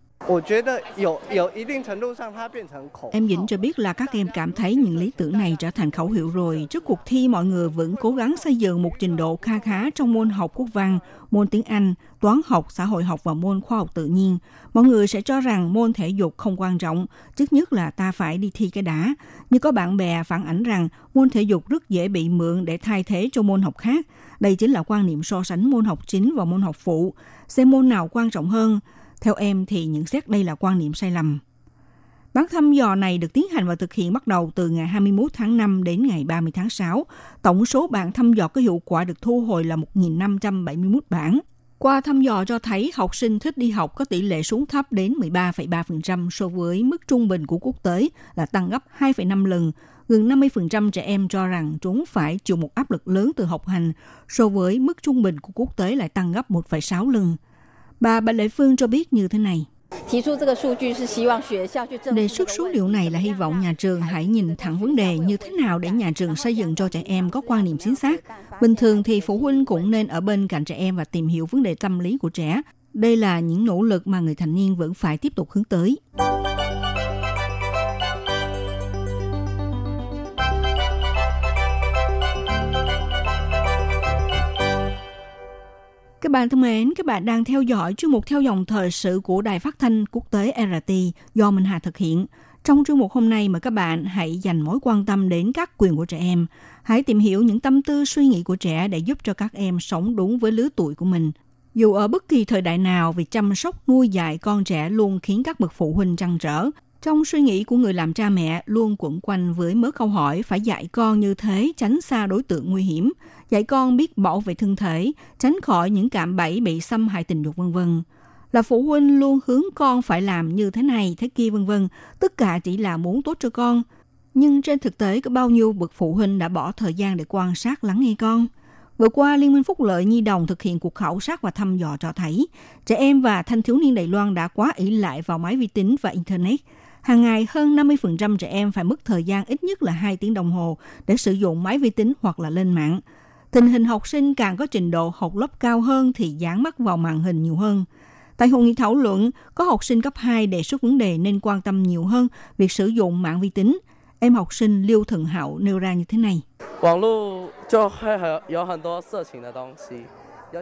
Em Dĩnh cho biết là các em cảm thấy những lý tưởng này trở thành khẩu hiệu rồi. Trước cuộc thi, mọi người vẫn cố gắng xây dựng một trình độ kha khá trong môn học quốc văn, môn tiếng Anh, toán học, xã hội học và môn khoa học tự nhiên. Mọi người sẽ cho rằng môn thể dục không quan trọng, trước nhất là ta phải đi thi cái đã. Nhưng có bạn bè phản ảnh rằng môn thể dục rất dễ bị mượn để thay thế cho môn học khác. Đây chính là quan niệm so sánh môn học chính và môn học phụ. Xem môn nào quan trọng hơn. Theo em thì nhận xét đây là quan niệm sai lầm. Bản thăm dò này được tiến hành và thực hiện bắt đầu từ ngày 21 tháng 5 đến ngày 30 tháng 6. Tổng số bản thăm dò có hiệu quả được thu hồi là 1.571 bản. Qua thăm dò cho thấy học sinh thích đi học có tỷ lệ xuống thấp đến 13,3% so với mức trung bình của quốc tế là tăng gấp 2,5 lần. Gần 50% trẻ em cho rằng chúng phải chịu một áp lực lớn từ học hành so với mức trung bình của quốc tế lại tăng gấp 1,6 lần. Bà Bạch Lệ Phương cho biết như thế này. Đề xuất số liệu này là hy vọng nhà trường hãy nhìn thẳng vấn đề như thế nào để nhà trường xây dựng cho trẻ em có quan niệm chính xác. Bình thường thì phụ huynh cũng nên ở bên cạnh trẻ em và tìm hiểu vấn đề tâm lý của trẻ. Đây là những nỗ lực mà người thành niên vẫn phải tiếp tục hướng tới. Các bạn thân mến, các bạn đang theo dõi chuyên mục theo dòng thời sự của Đài Phát thanh Quốc tế RT do Minh Hà thực hiện. Trong chuyên mục hôm nay mời các bạn hãy dành mối quan tâm đến các quyền của trẻ em. Hãy tìm hiểu những tâm tư suy nghĩ của trẻ để giúp cho các em sống đúng với lứa tuổi của mình. Dù ở bất kỳ thời đại nào, việc chăm sóc nuôi dạy con trẻ luôn khiến các bậc phụ huynh trăn trở. Trong suy nghĩ của người làm cha mẹ luôn quẩn quanh với mớ câu hỏi phải dạy con như thế tránh xa đối tượng nguy hiểm, dạy con biết bảo vệ thân thể, tránh khỏi những cạm bẫy bị xâm hại tình dục vân vân. là phụ huynh luôn hướng con phải làm như thế này, thế kia vân vân, tất cả chỉ là muốn tốt cho con. Nhưng trên thực tế có bao nhiêu bậc phụ huynh đã bỏ thời gian để quan sát lắng nghe con? Vừa qua, Liên minh Phúc lợi Nhi đồng thực hiện cuộc khảo sát và thăm dò cho thấy trẻ em và thanh thiếu niên Đài Loan đã quá ỷ lại vào máy vi tính và Internet. Hàng ngày, hơn 50% trẻ em phải mất thời gian ít nhất là 2 tiếng đồng hồ để sử dụng máy vi tính hoặc là lên mạng. Tình hình học sinh càng có trình độ học lớp cao hơn thì dán mắt vào màn hình nhiều hơn. Tại hội nghị thảo luận, có học sinh cấp 2 đề xuất vấn đề nên quan tâm nhiều hơn việc sử dụng mạng vi tính. Em học sinh Liêu Thần Hậu nêu ra như thế này.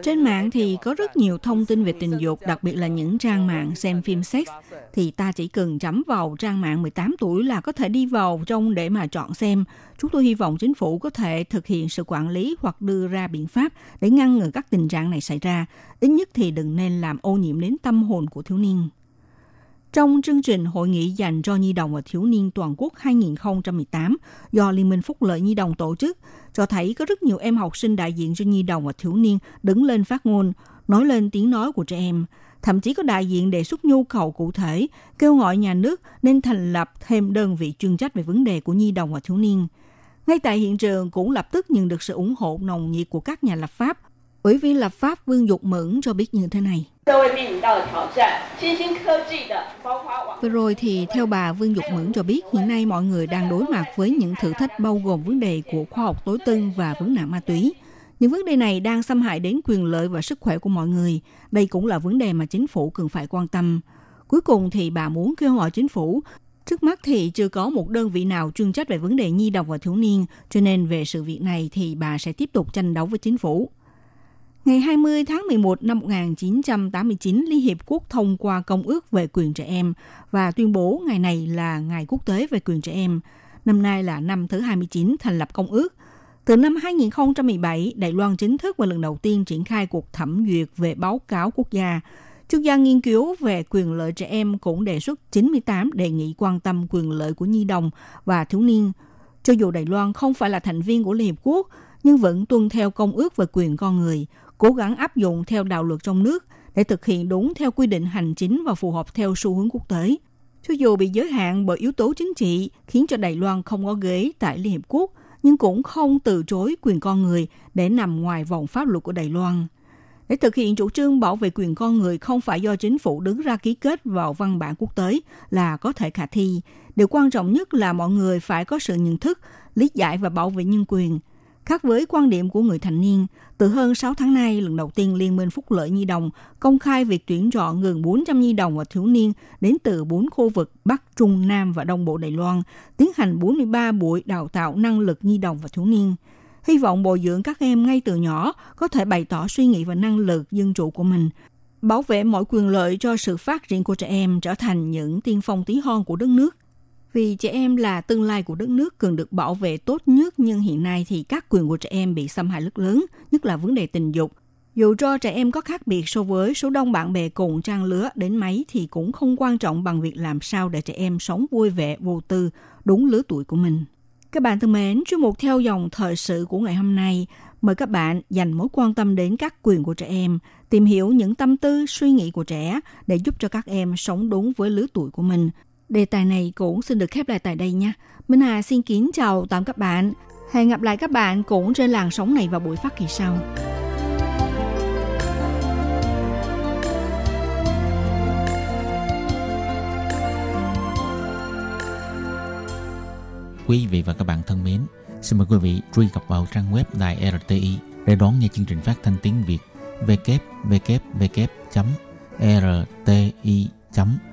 Trên mạng thì có rất nhiều thông tin về tình dục, đặc biệt là những trang mạng xem phim sex. Thì ta chỉ cần chấm vào trang mạng 18 tuổi là có thể đi vào trong để mà chọn xem. Chúng tôi hy vọng chính phủ có thể thực hiện sự quản lý hoặc đưa ra biện pháp để ngăn ngừa các tình trạng này xảy ra. Ít nhất thì đừng nên làm ô nhiễm đến tâm hồn của thiếu niên. Trong chương trình Hội nghị dành cho Nhi đồng và Thiếu niên Toàn quốc 2018 do Liên minh Phúc lợi Nhi đồng tổ chức, cho thấy có rất nhiều em học sinh đại diện cho Nhi đồng và Thiếu niên đứng lên phát ngôn, nói lên tiếng nói của trẻ em. Thậm chí có đại diện đề xuất nhu cầu cụ thể, kêu gọi nhà nước nên thành lập thêm đơn vị chuyên trách về vấn đề của Nhi đồng và Thiếu niên. Ngay tại hiện trường cũng lập tức nhận được sự ủng hộ nồng nhiệt của các nhà lập pháp. Ủy viên lập pháp Vương Dục Mẫn cho biết như thế này. Vừa rồi thì theo bà Vương Dục Mẫn cho biết hiện nay mọi người đang đối mặt với những thử thách bao gồm vấn đề của khoa học tối tân và vấn nạn ma túy. Những vấn đề này đang xâm hại đến quyền lợi và sức khỏe của mọi người. Đây cũng là vấn đề mà chính phủ cần phải quan tâm. Cuối cùng thì bà muốn kêu gọi chính phủ Trước mắt thì chưa có một đơn vị nào chuyên trách về vấn đề nhi đồng và thiếu niên, cho nên về sự việc này thì bà sẽ tiếp tục tranh đấu với chính phủ. Ngày 20 tháng 11 năm 1989, Liên Hiệp Quốc thông qua Công ước về quyền trẻ em và tuyên bố ngày này là Ngày Quốc tế về quyền trẻ em. Năm nay là năm thứ 29 thành lập Công ước. Từ năm 2017, Đài Loan chính thức và lần đầu tiên triển khai cuộc thẩm duyệt về báo cáo quốc gia. Chuyên gia nghiên cứu về quyền lợi trẻ em cũng đề xuất 98 đề nghị quan tâm quyền lợi của nhi đồng và thiếu niên. Cho dù Đài Loan không phải là thành viên của Liên Hiệp Quốc, nhưng vẫn tuân theo công ước về quyền con người – cố gắng áp dụng theo đạo luật trong nước để thực hiện đúng theo quy định hành chính và phù hợp theo xu hướng quốc tế. Cho dù bị giới hạn bởi yếu tố chính trị khiến cho Đài Loan không có ghế tại Liên Hiệp Quốc, nhưng cũng không từ chối quyền con người để nằm ngoài vòng pháp luật của Đài Loan. Để thực hiện chủ trương bảo vệ quyền con người không phải do chính phủ đứng ra ký kết vào văn bản quốc tế là có thể khả thi. Điều quan trọng nhất là mọi người phải có sự nhận thức, lý giải và bảo vệ nhân quyền – Khác với quan điểm của người thành niên, từ hơn 6 tháng nay, lần đầu tiên Liên minh Phúc lợi Nhi đồng công khai việc tuyển chọn gần 400 nhi đồng và thiếu niên đến từ 4 khu vực Bắc, Trung, Nam và Đông Bộ Đài Loan, tiến hành 43 buổi đào tạo năng lực nhi đồng và thiếu niên. Hy vọng bồi dưỡng các em ngay từ nhỏ có thể bày tỏ suy nghĩ và năng lực dân chủ của mình, bảo vệ mọi quyền lợi cho sự phát triển của trẻ em trở thành những tiên phong tí hon của đất nước vì trẻ em là tương lai của đất nước cần được bảo vệ tốt nhất nhưng hiện nay thì các quyền của trẻ em bị xâm hại rất lớn, nhất là vấn đề tình dục. Dù cho trẻ em có khác biệt so với số đông bạn bè cùng trang lứa đến mấy thì cũng không quan trọng bằng việc làm sao để trẻ em sống vui vẻ, vô tư, đúng lứa tuổi của mình. Các bạn thân mến, chuyên mục theo dòng thời sự của ngày hôm nay, mời các bạn dành mối quan tâm đến các quyền của trẻ em, tìm hiểu những tâm tư, suy nghĩ của trẻ để giúp cho các em sống đúng với lứa tuổi của mình, Đề tài này cũng xin được khép lại tại đây nha. Minh Hà xin kính chào tạm các bạn. Hẹn gặp lại các bạn cũng trên làn sóng này vào buổi phát kỳ sau. Quý vị và các bạn thân mến, xin mời quý vị truy cập vào trang web đài RTI để đón nghe chương trình phát thanh tiếng Việt www.rti.com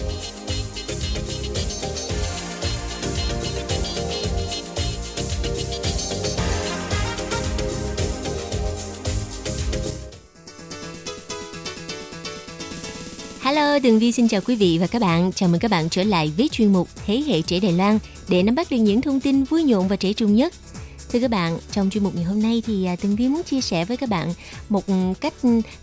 Tường Vi xin chào quý vị và các bạn. Chào mừng các bạn trở lại với chuyên mục Thế hệ trẻ Đài Loan để nắm bắt được những thông tin vui nhộn và trẻ trung nhất. Thưa các bạn, trong chuyên mục ngày hôm nay thì à, Tường Vi muốn chia sẻ với các bạn một ừ, cách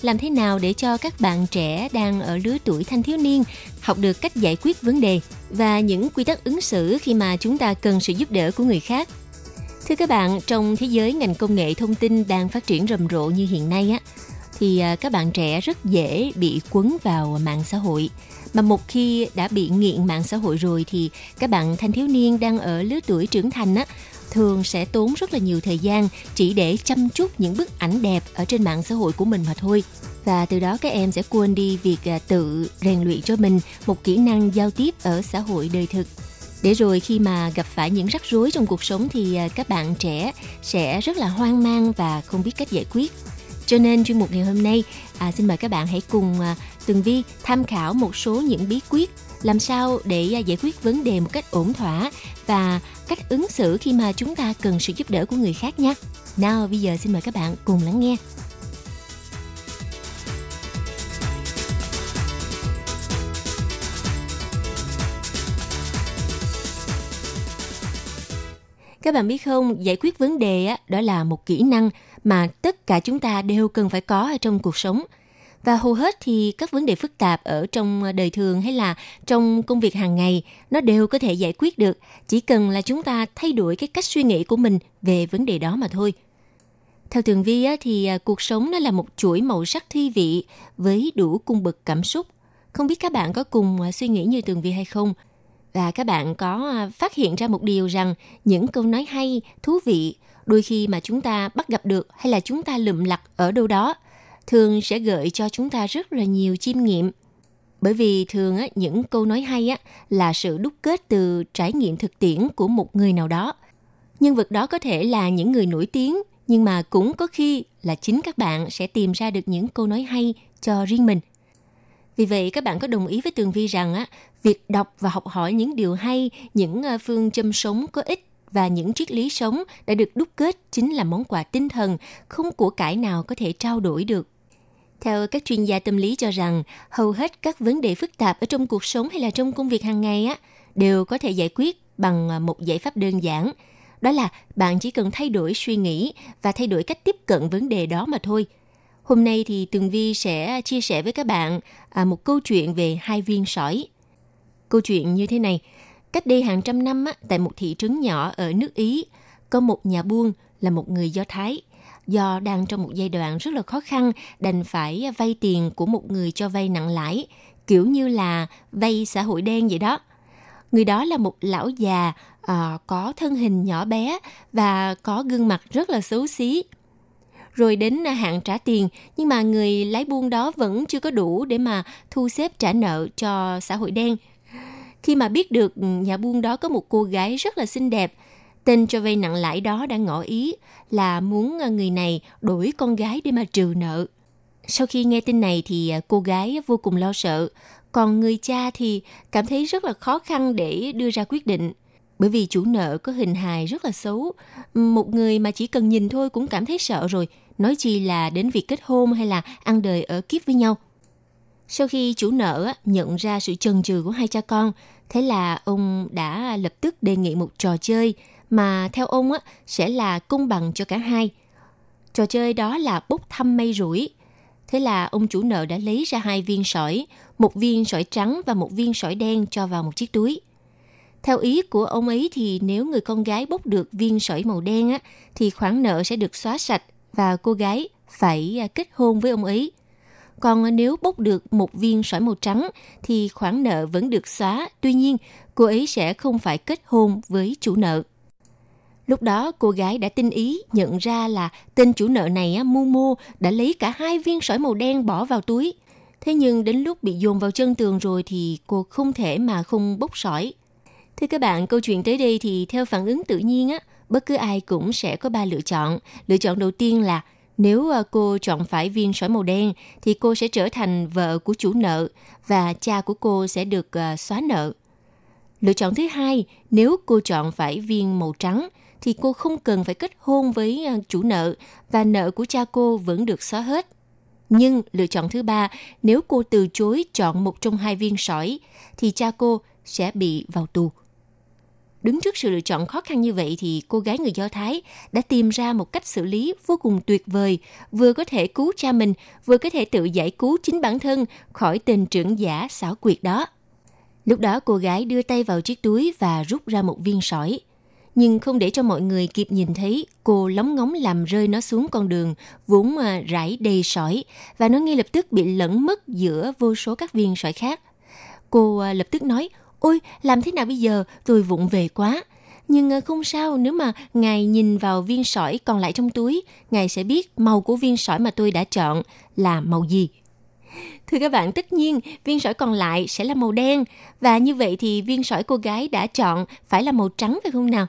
làm thế nào để cho các bạn trẻ đang ở lứa tuổi thanh thiếu niên học được cách giải quyết vấn đề và những quy tắc ứng xử khi mà chúng ta cần sự giúp đỡ của người khác. Thưa các bạn, trong thế giới ngành công nghệ thông tin đang phát triển rầm rộ như hiện nay á, thì à, các bạn trẻ rất dễ bị quấn vào mạng xã hội. Mà một khi đã bị nghiện mạng xã hội rồi thì các bạn thanh thiếu niên đang ở lứa tuổi trưởng thành á, thường sẽ tốn rất là nhiều thời gian chỉ để chăm chút những bức ảnh đẹp ở trên mạng xã hội của mình mà thôi. Và từ đó các em sẽ quên đi việc à, tự rèn luyện cho mình một kỹ năng giao tiếp ở xã hội đời thực. Để rồi khi mà gặp phải những rắc rối trong cuộc sống thì à, các bạn trẻ sẽ rất là hoang mang và không biết cách giải quyết cho nên chuyên mục ngày hôm nay à, xin mời các bạn hãy cùng à, Tường Vi tham khảo một số những bí quyết làm sao để à, giải quyết vấn đề một cách ổn thỏa và cách ứng xử khi mà chúng ta cần sự giúp đỡ của người khác nhé. Nào bây giờ xin mời các bạn cùng lắng nghe. Các bạn biết không, giải quyết vấn đề á, đó là một kỹ năng mà tất cả chúng ta đều cần phải có ở trong cuộc sống. Và hầu hết thì các vấn đề phức tạp ở trong đời thường hay là trong công việc hàng ngày nó đều có thể giải quyết được, chỉ cần là chúng ta thay đổi cái cách suy nghĩ của mình về vấn đề đó mà thôi. Theo Tường Vi á, thì à, cuộc sống nó là một chuỗi màu sắc thi vị với đủ cung bậc cảm xúc. Không biết các bạn có cùng à, suy nghĩ như Tường Vi hay không? Và các bạn có à, phát hiện ra một điều rằng những câu nói hay, thú vị đôi khi mà chúng ta bắt gặp được hay là chúng ta lụm lặt ở đâu đó thường sẽ gợi cho chúng ta rất là nhiều chiêm nghiệm. Bởi vì thường á, những câu nói hay á, là sự đúc kết từ trải nghiệm thực tiễn của một người nào đó. Nhân vật đó có thể là những người nổi tiếng nhưng mà cũng có khi là chính các bạn sẽ tìm ra được những câu nói hay cho riêng mình vì vậy các bạn có đồng ý với tường vi rằng á việc đọc và học hỏi những điều hay những ờ, phương châm sống có ích và những triết lý sống đã được đúc kết chính là món quà tinh thần không của cải nào có thể trao đổi được. Theo các chuyên gia tâm lý cho rằng, hầu hết các vấn đề phức tạp ở trong cuộc sống hay là trong công việc hàng ngày á đều có thể giải quyết bằng ờ, một giải pháp đơn giản. Đó là bạn chỉ cần thay đổi suy nghĩ và thay đổi cách tiếp cận vấn đề đó mà thôi. Hôm nay thì Tường Vi sẽ chia sẻ với các bạn à, một câu chuyện về hai viên sỏi. Câu chuyện như thế này – Cách đây hàng trăm năm, tại một thị trấn nhỏ ở nước Ý, có một nhà buôn là một người Do Thái. Do đang trong một giai đoạn rất là khó khăn, đành phải vay tiền của một người cho vay nặng lãi, kiểu như là vay xã hội đen vậy đó. Người đó là một lão già à, có thân hình nhỏ bé và có gương mặt rất là xấu xí. Rồi đến hạn trả tiền, nhưng mà người lái buôn đó vẫn chưa có đủ để mà thu xếp trả nợ cho xã hội đen khi mà biết được nhà buôn đó có một cô gái rất là xinh đẹp, tên cho vay nặng lãi đó đã ngỏ ý là muốn người này đổi con gái để mà trừ nợ. Sau khi nghe tin này thì cô gái vô cùng lo sợ, còn người cha thì cảm thấy rất là khó khăn để đưa ra quyết định. Bởi vì chủ nợ có hình hài rất là xấu, một người mà chỉ cần nhìn thôi cũng cảm thấy sợ rồi, nói chi là đến việc kết hôn hay là ăn đời ở kiếp với nhau. Sau khi chủ nợ nhận ra sự chần chừ của hai cha con, thế là ông đã lập tức đề nghị một trò chơi mà theo ông sẽ là công bằng cho cả hai. Trò chơi đó là bốc thăm mây rủi. Thế là ông chủ nợ đã lấy ra hai viên sỏi, một viên sỏi trắng và một viên sỏi đen cho vào một chiếc túi. Theo ý của ông ấy thì nếu người con gái bốc được viên sỏi màu đen á, thì khoản nợ sẽ được xóa sạch và cô gái phải à, kết hôn với ông ấy. Còn nếu bốc được một viên sỏi màu trắng thì khoản nợ vẫn được xóa, tuy nhiên cô ấy sẽ không phải kết hôn với chủ nợ. Lúc đó cô gái đã tinh ý nhận ra là tên chủ nợ này mu Momo đã lấy cả hai viên sỏi màu đen bỏ vào túi. Thế nhưng đến lúc bị dồn vào chân tường rồi thì cô không thể mà không bốc sỏi. Thưa các bạn, câu chuyện tới đây thì theo phản ứng tự nhiên á, bất cứ ai cũng sẽ có ba lựa chọn. Lựa chọn đầu tiên là nếu à, cô chọn phải viên sỏi màu đen thì cô sẽ trở thành vợ của chủ nợ và cha của cô sẽ được à, xóa nợ. Lựa chọn thứ hai, nếu cô chọn phải viên màu trắng thì cô không cần phải kết hôn với à, chủ nợ và nợ của cha cô vẫn được xóa hết. Nhưng lựa chọn thứ ba, nếu cô từ chối chọn một trong hai viên sỏi thì cha cô sẽ bị vào tù. Đứng trước sự lựa chọn khó khăn như vậy thì cô gái người Do Thái đã tìm ra một cách xử lý vô cùng tuyệt vời, vừa có thể cứu cha mình, vừa có thể tự giải cứu chính bản thân khỏi tình trưởng giả xảo quyệt đó. Lúc đó cô gái đưa tay vào chiếc túi và rút ra một viên sỏi. Nhưng không để cho mọi người kịp nhìn thấy, cô lóng ngóng làm rơi nó xuống con đường, vốn à, rải đầy sỏi, và nó ngay lập tức bị lẫn mất giữa vô số các viên sỏi khác. Cô à, lập tức nói, ôi, làm thế nào bây giờ, tôi vụng về quá. Nhưng ờ, không sao, nếu mà ngài nhìn vào viên sỏi còn lại trong túi, ngài sẽ biết màu của viên sỏi mà tôi đã chọn là màu gì. Thưa các bạn, tất nhiên viên sỏi còn lại sẽ là màu đen và như vậy thì viên sỏi cô gái đã chọn phải là màu trắng phải không nào?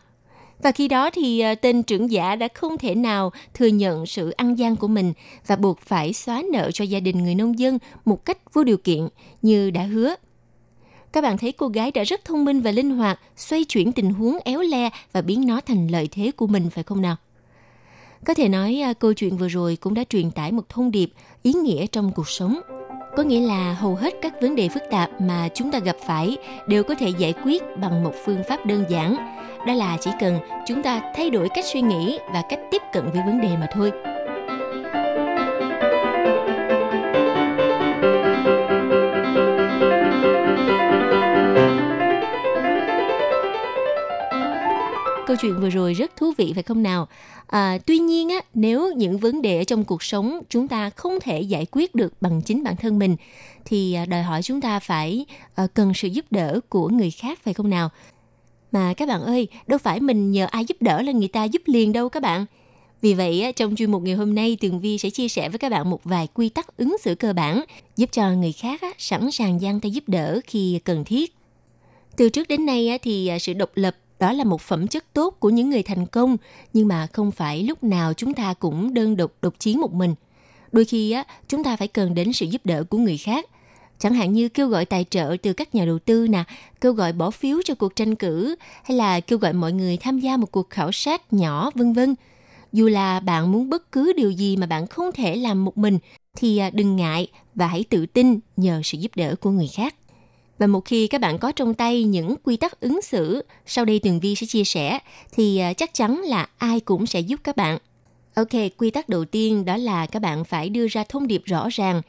Và khi đó thì ờ, tên trưởng giả đã không thể nào thừa nhận sự ăn gian của mình và buộc phải xóa nợ cho gia đình người nông dân một cách vô điều kiện như đã hứa. Các bạn thấy cô gái đã rất thông minh và linh hoạt, xoay chuyển tình huống éo le và biến nó thành lợi thế của mình phải không nào? Có thể nói à, câu chuyện vừa rồi cũng đã truyền tải một thông điệp ý nghĩa trong cuộc sống. Có nghĩa là hầu hết các vấn đề phức tạp mà chúng ta gặp phải đều có thể giải quyết bằng một phương pháp đơn giản. Đó là chỉ cần chúng ta thay đổi cách suy nghĩ và cách tiếp cận với vấn đề mà thôi. Câu chuyện vừa rồi rất thú vị phải không nào? À, tuy nhiên á, nếu những vấn đề ở trong cuộc sống chúng ta không thể giải quyết được bằng chính bản thân mình thì à, đòi hỏi chúng ta phải à, cần sự giúp đỡ của người khác phải không nào? Mà các bạn ơi, đâu phải mình nhờ ai giúp đỡ là người ta giúp liền đâu các bạn. Vì vậy, trong chuyên mục ngày hôm nay, Tường Vi sẽ chia sẻ với các bạn một vài quy tắc ứng xử cơ bản giúp cho người khác sẵn sàng gian tay giúp đỡ khi cần thiết. Từ trước đến nay thì à, sự độc lập đó là một phẩm chất tốt của những người thành công, nhưng mà không phải lúc nào chúng ta cũng đơn độc độc chiến một mình. Đôi khi á, chúng ta phải cần đến sự giúp đỡ của người khác. Chẳng hạn như kêu gọi tài trợ từ các nhà đầu tư nè, kêu gọi bỏ phiếu cho cuộc tranh cử hay là kêu gọi mọi người tham gia một cuộc khảo sát nhỏ vân vân. Dù là bạn muốn bất cứ điều gì mà bạn không thể làm một mình thì à, đừng ngại và hãy tự tin nhờ sự giúp đỡ của người khác. Và một khi các bạn có trong tay những quy tắc ứng xử, sau đây Tường Vi sẽ chia sẻ, thì à, chắc chắn là ai cũng sẽ giúp các bạn. Ok, quy tắc đầu tiên đó là các bạn phải đưa ra thông điệp rõ ràng.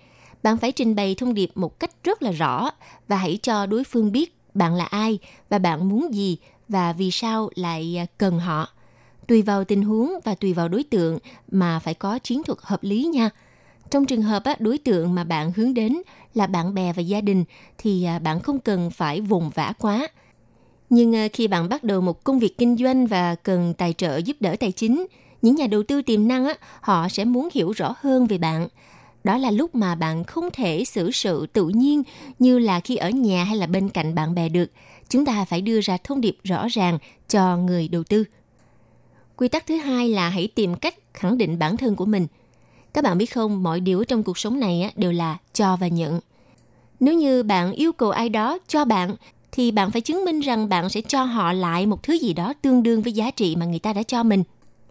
Bạn phải trình bày thông điệp một cách rất là rõ và hãy cho đối phương biết bạn là ai và bạn muốn gì và vì sao lại à, cần họ. Tùy vào tình huống và tùy vào đối tượng mà phải có chiến thuật hợp lý nha. Trong trường hợp đối tượng mà bạn hướng đến là bạn bè và gia đình thì à, bạn không cần phải vùng vã quá. Nhưng à, khi bạn bắt đầu một công việc kinh doanh và cần tài trợ giúp đỡ tài chính, những nhà đầu tư tiềm năng á, họ sẽ muốn hiểu rõ hơn về bạn. Đó là lúc mà bạn không thể xử sự tự nhiên như là khi ở nhà hay là bên cạnh bạn bè được. Chúng ta phải đưa ra thông điệp rõ ràng cho người đầu tư. Quy tắc thứ hai là hãy tìm cách khẳng định bản thân của mình – các bạn biết không, mọi điều trong cuộc sống này đều là cho và nhận. Nếu như bạn yêu cầu ai đó cho bạn, thì bạn phải chứng minh rằng bạn sẽ cho họ lại một thứ gì đó tương đương với giá trị mà người ta đã cho mình.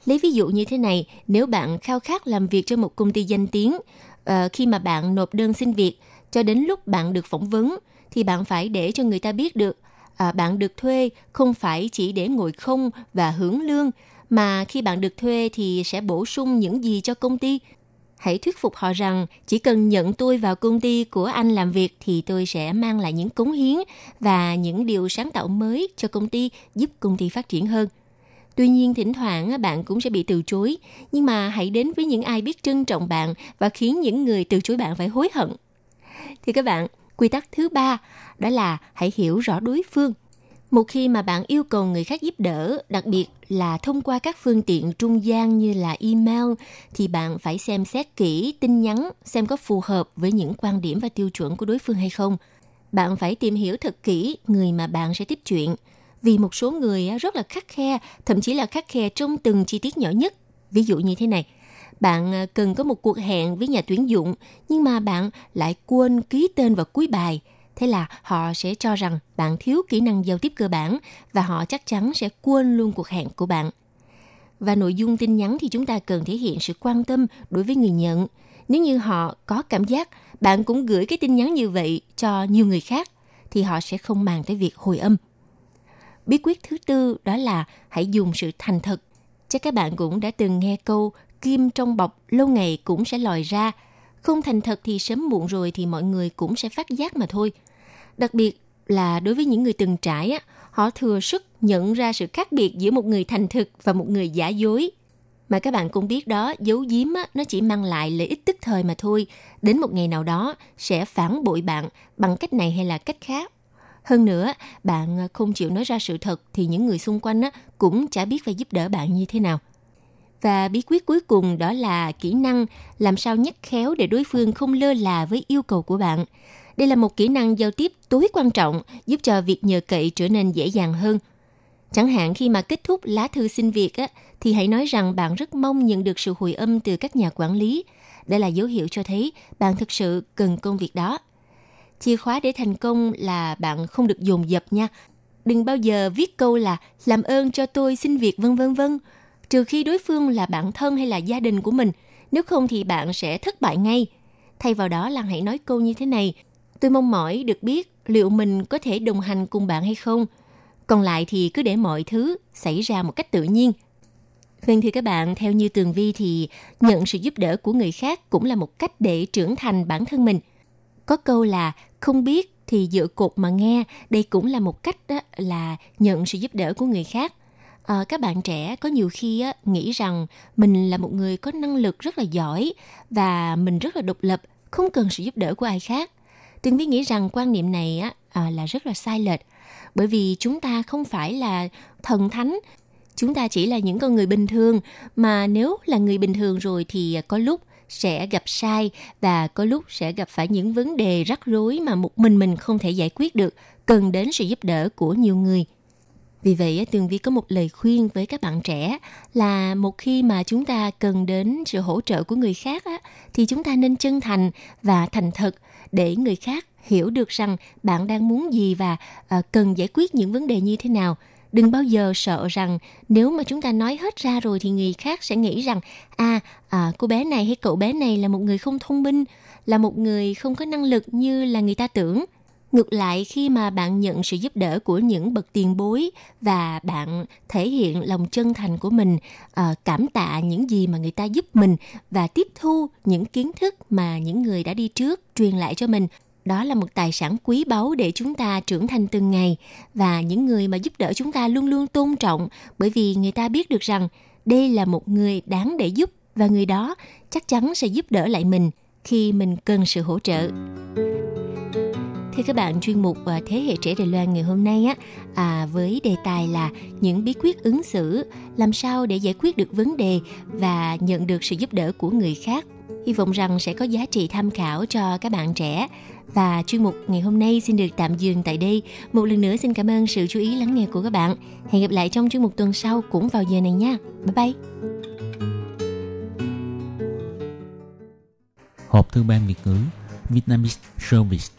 Lấy ví dụ như thế này, nếu bạn khao khát làm việc cho một công ty danh tiếng, ờ, khi mà bạn nộp đơn xin việc, cho đến lúc bạn được phỏng vấn, thì bạn phải để cho người ta biết được à, bạn được thuê không phải chỉ để ngồi không và hưởng lương, mà khi bạn được thuê thì sẽ bổ sung những gì cho công ty hãy thuyết phục họ rằng chỉ cần nhận tôi vào công ty của anh làm việc thì tôi sẽ mang lại những cống hiến và những điều sáng tạo mới cho công ty giúp công ty phát triển hơn. Tuy nhiên thỉnh thoảng bạn cũng sẽ bị từ chối, nhưng mà hãy đến với những ai biết trân trọng bạn và khiến những người từ chối bạn phải hối hận. Thì các bạn, quy tắc thứ ba đó là hãy hiểu rõ đối phương. Một khi mà bạn yêu cầu người khác giúp đỡ, đặc biệt là thông qua các phương tiện trung gian như là email, thì bạn phải xem xét kỹ tin nhắn xem có phù hợp với những quan điểm và tiêu chuẩn của đối phương hay không. Bạn phải tìm hiểu thật kỹ người mà bạn sẽ tiếp chuyện, vì một số người rất là khắc khe, thậm chí là khắc khe trong từng chi tiết nhỏ nhất. Ví dụ như thế này, bạn à, cần có một cuộc hẹn với nhà tuyển dụng, nhưng mà bạn lại quên ký tên vào cuối bài – Thế là họ sẽ cho rằng bạn thiếu kỹ năng giao tiếp cơ bản và họ chắc chắn sẽ quên luôn cuộc hẹn của bạn. Và nội dung tin nhắn thì chúng ta cần thể hiện sự quan tâm đối với người nhận. Nếu như họ có cảm giác bạn cũng gửi cái tin nhắn như vậy cho nhiều người khác, thì họ sẽ không màng tới việc hồi âm. Bí quyết thứ tư đó là hãy dùng sự thành thật. Chắc các bạn cũng đã từng nghe câu, kim trong bọc, lâu ngày cũng sẽ lòi ra. Không thành thật thì sớm muộn rồi thì mọi người cũng sẽ phát giác mà thôi. Đặc biệt là đối với những người từng trải, họ thừa sức nhận ra sự khác biệt giữa một người thành thực và một người giả dối. Mà các bạn cũng biết đó, giấu giếm nó chỉ mang lại lợi ích tức thời mà thôi. Đến một ngày nào đó sẽ phản bội bạn bằng cách này hay là cách khác. Hơn nữa, bạn à, không chịu nói ra sự thật thì những người xung quanh cũng chả biết phải giúp đỡ bạn như thế nào. Và bí quyết cuối cùng đó là kỹ năng làm sao nhắc khéo để đối phương không lơ là với yêu cầu của bạn. Đây là một kỹ năng giao tiếp tối quan trọng giúp cho việc nhờ cậy trở nên dễ dàng hơn. Chẳng hạn khi mà kết thúc lá thư xin việc á, thì hãy nói rằng bạn rất mong nhận được sự hồi âm từ các nhà quản lý. Đây là dấu hiệu cho thấy bạn thực sự cần công việc đó. Chìa khóa để thành công là bạn không được dồn dập nha. Đừng bao giờ viết câu là làm ơn cho tôi xin việc vân vân vân, trừ khi đối phương là bạn thân hay là gia đình của mình. Nếu không thì bạn sẽ thất bại ngay. Thay vào đó là hãy nói câu như thế này – Tôi mong mỏi được biết liệu mình có thể đồng hành cùng bạn hay không. Còn lại thì cứ để mọi thứ xảy ra một cách tự nhiên. Vâng thưa các bạn, theo như Tường Vi thì nhận sự giúp đỡ của người khác cũng là một cách để trưởng thành bản thân mình. Có câu là không biết thì dựa cột mà nghe, đây cũng là một cách đó là nhận sự giúp đỡ của người khác. À, các bạn trẻ có nhiều khi á, nghĩ rằng mình là một người có năng lực rất là giỏi và mình rất là độc lập, không cần sự giúp đỡ của ai khác. Tường Vi nghĩ rằng quan niệm này á, à, là rất là sai lệch. Bởi vì chúng ta không phải là thần thánh chúng ta chỉ là những con người bình thường. Mà nếu là người bình thường rồi thì à, có lúc sẽ gặp sai và có lúc sẽ gặp phải những vấn đề rắc rối mà một mình mình không thể giải quyết được cần đến sự giúp đỡ của nhiều người. Vì vậy tường vi có một lời khuyên với các bạn trẻ là một khi mà chúng ta cần đến sự hỗ trợ của người khác á, thì chúng ta nên chân thành và thành thật để người khác hiểu được rằng bạn đang muốn gì và uh, cần giải quyết những vấn đề như thế nào. Đừng bao giờ sợ rằng nếu mà chúng ta nói hết ra rồi thì người khác sẽ nghĩ rằng à, à cô bé này hay cậu bé này là một người không thông minh là một người không có năng lực như là người ta tưởng ngược lại, khi mà bạn nhận sự giúp đỡ của những bậc tiền bối và bạn thể hiện lòng chân thành của mình ờ, cảm tạ những gì mà người ta giúp mình và tiếp thu những kiến thức mà những người đã đi trước truyền lại cho mình, đó là một tài sản quý báu để chúng ta trưởng thành từng ngày. Và những người mà giúp đỡ chúng ta luôn luôn tôn trọng, bởi vì người ta biết được rằng đây là một người đáng để giúp và người đó chắc chắn sẽ giúp đỡ lại mình khi mình cần sự hỗ trợ thưa các bạn chuyên mục ờ, thế hệ trẻ Đài Loan ngày hôm nay á à, với đề tài là những bí quyết ứng xử làm sao để giải quyết được vấn đề và nhận được sự giúp đỡ của người khác hy vọng rằng sẽ có giá trị tham khảo cho các bạn trẻ và chuyên mục ngày hôm nay xin được tạm dừng tại đây. Một lần nữa xin cảm ơn sự chú ý lắng nghe của các bạn. Hẹn gặp lại trong chuyên mục tuần sau cũng vào giờ này nha. Bye bye. Hộp thư ban Việt ngữ Vietnamese Service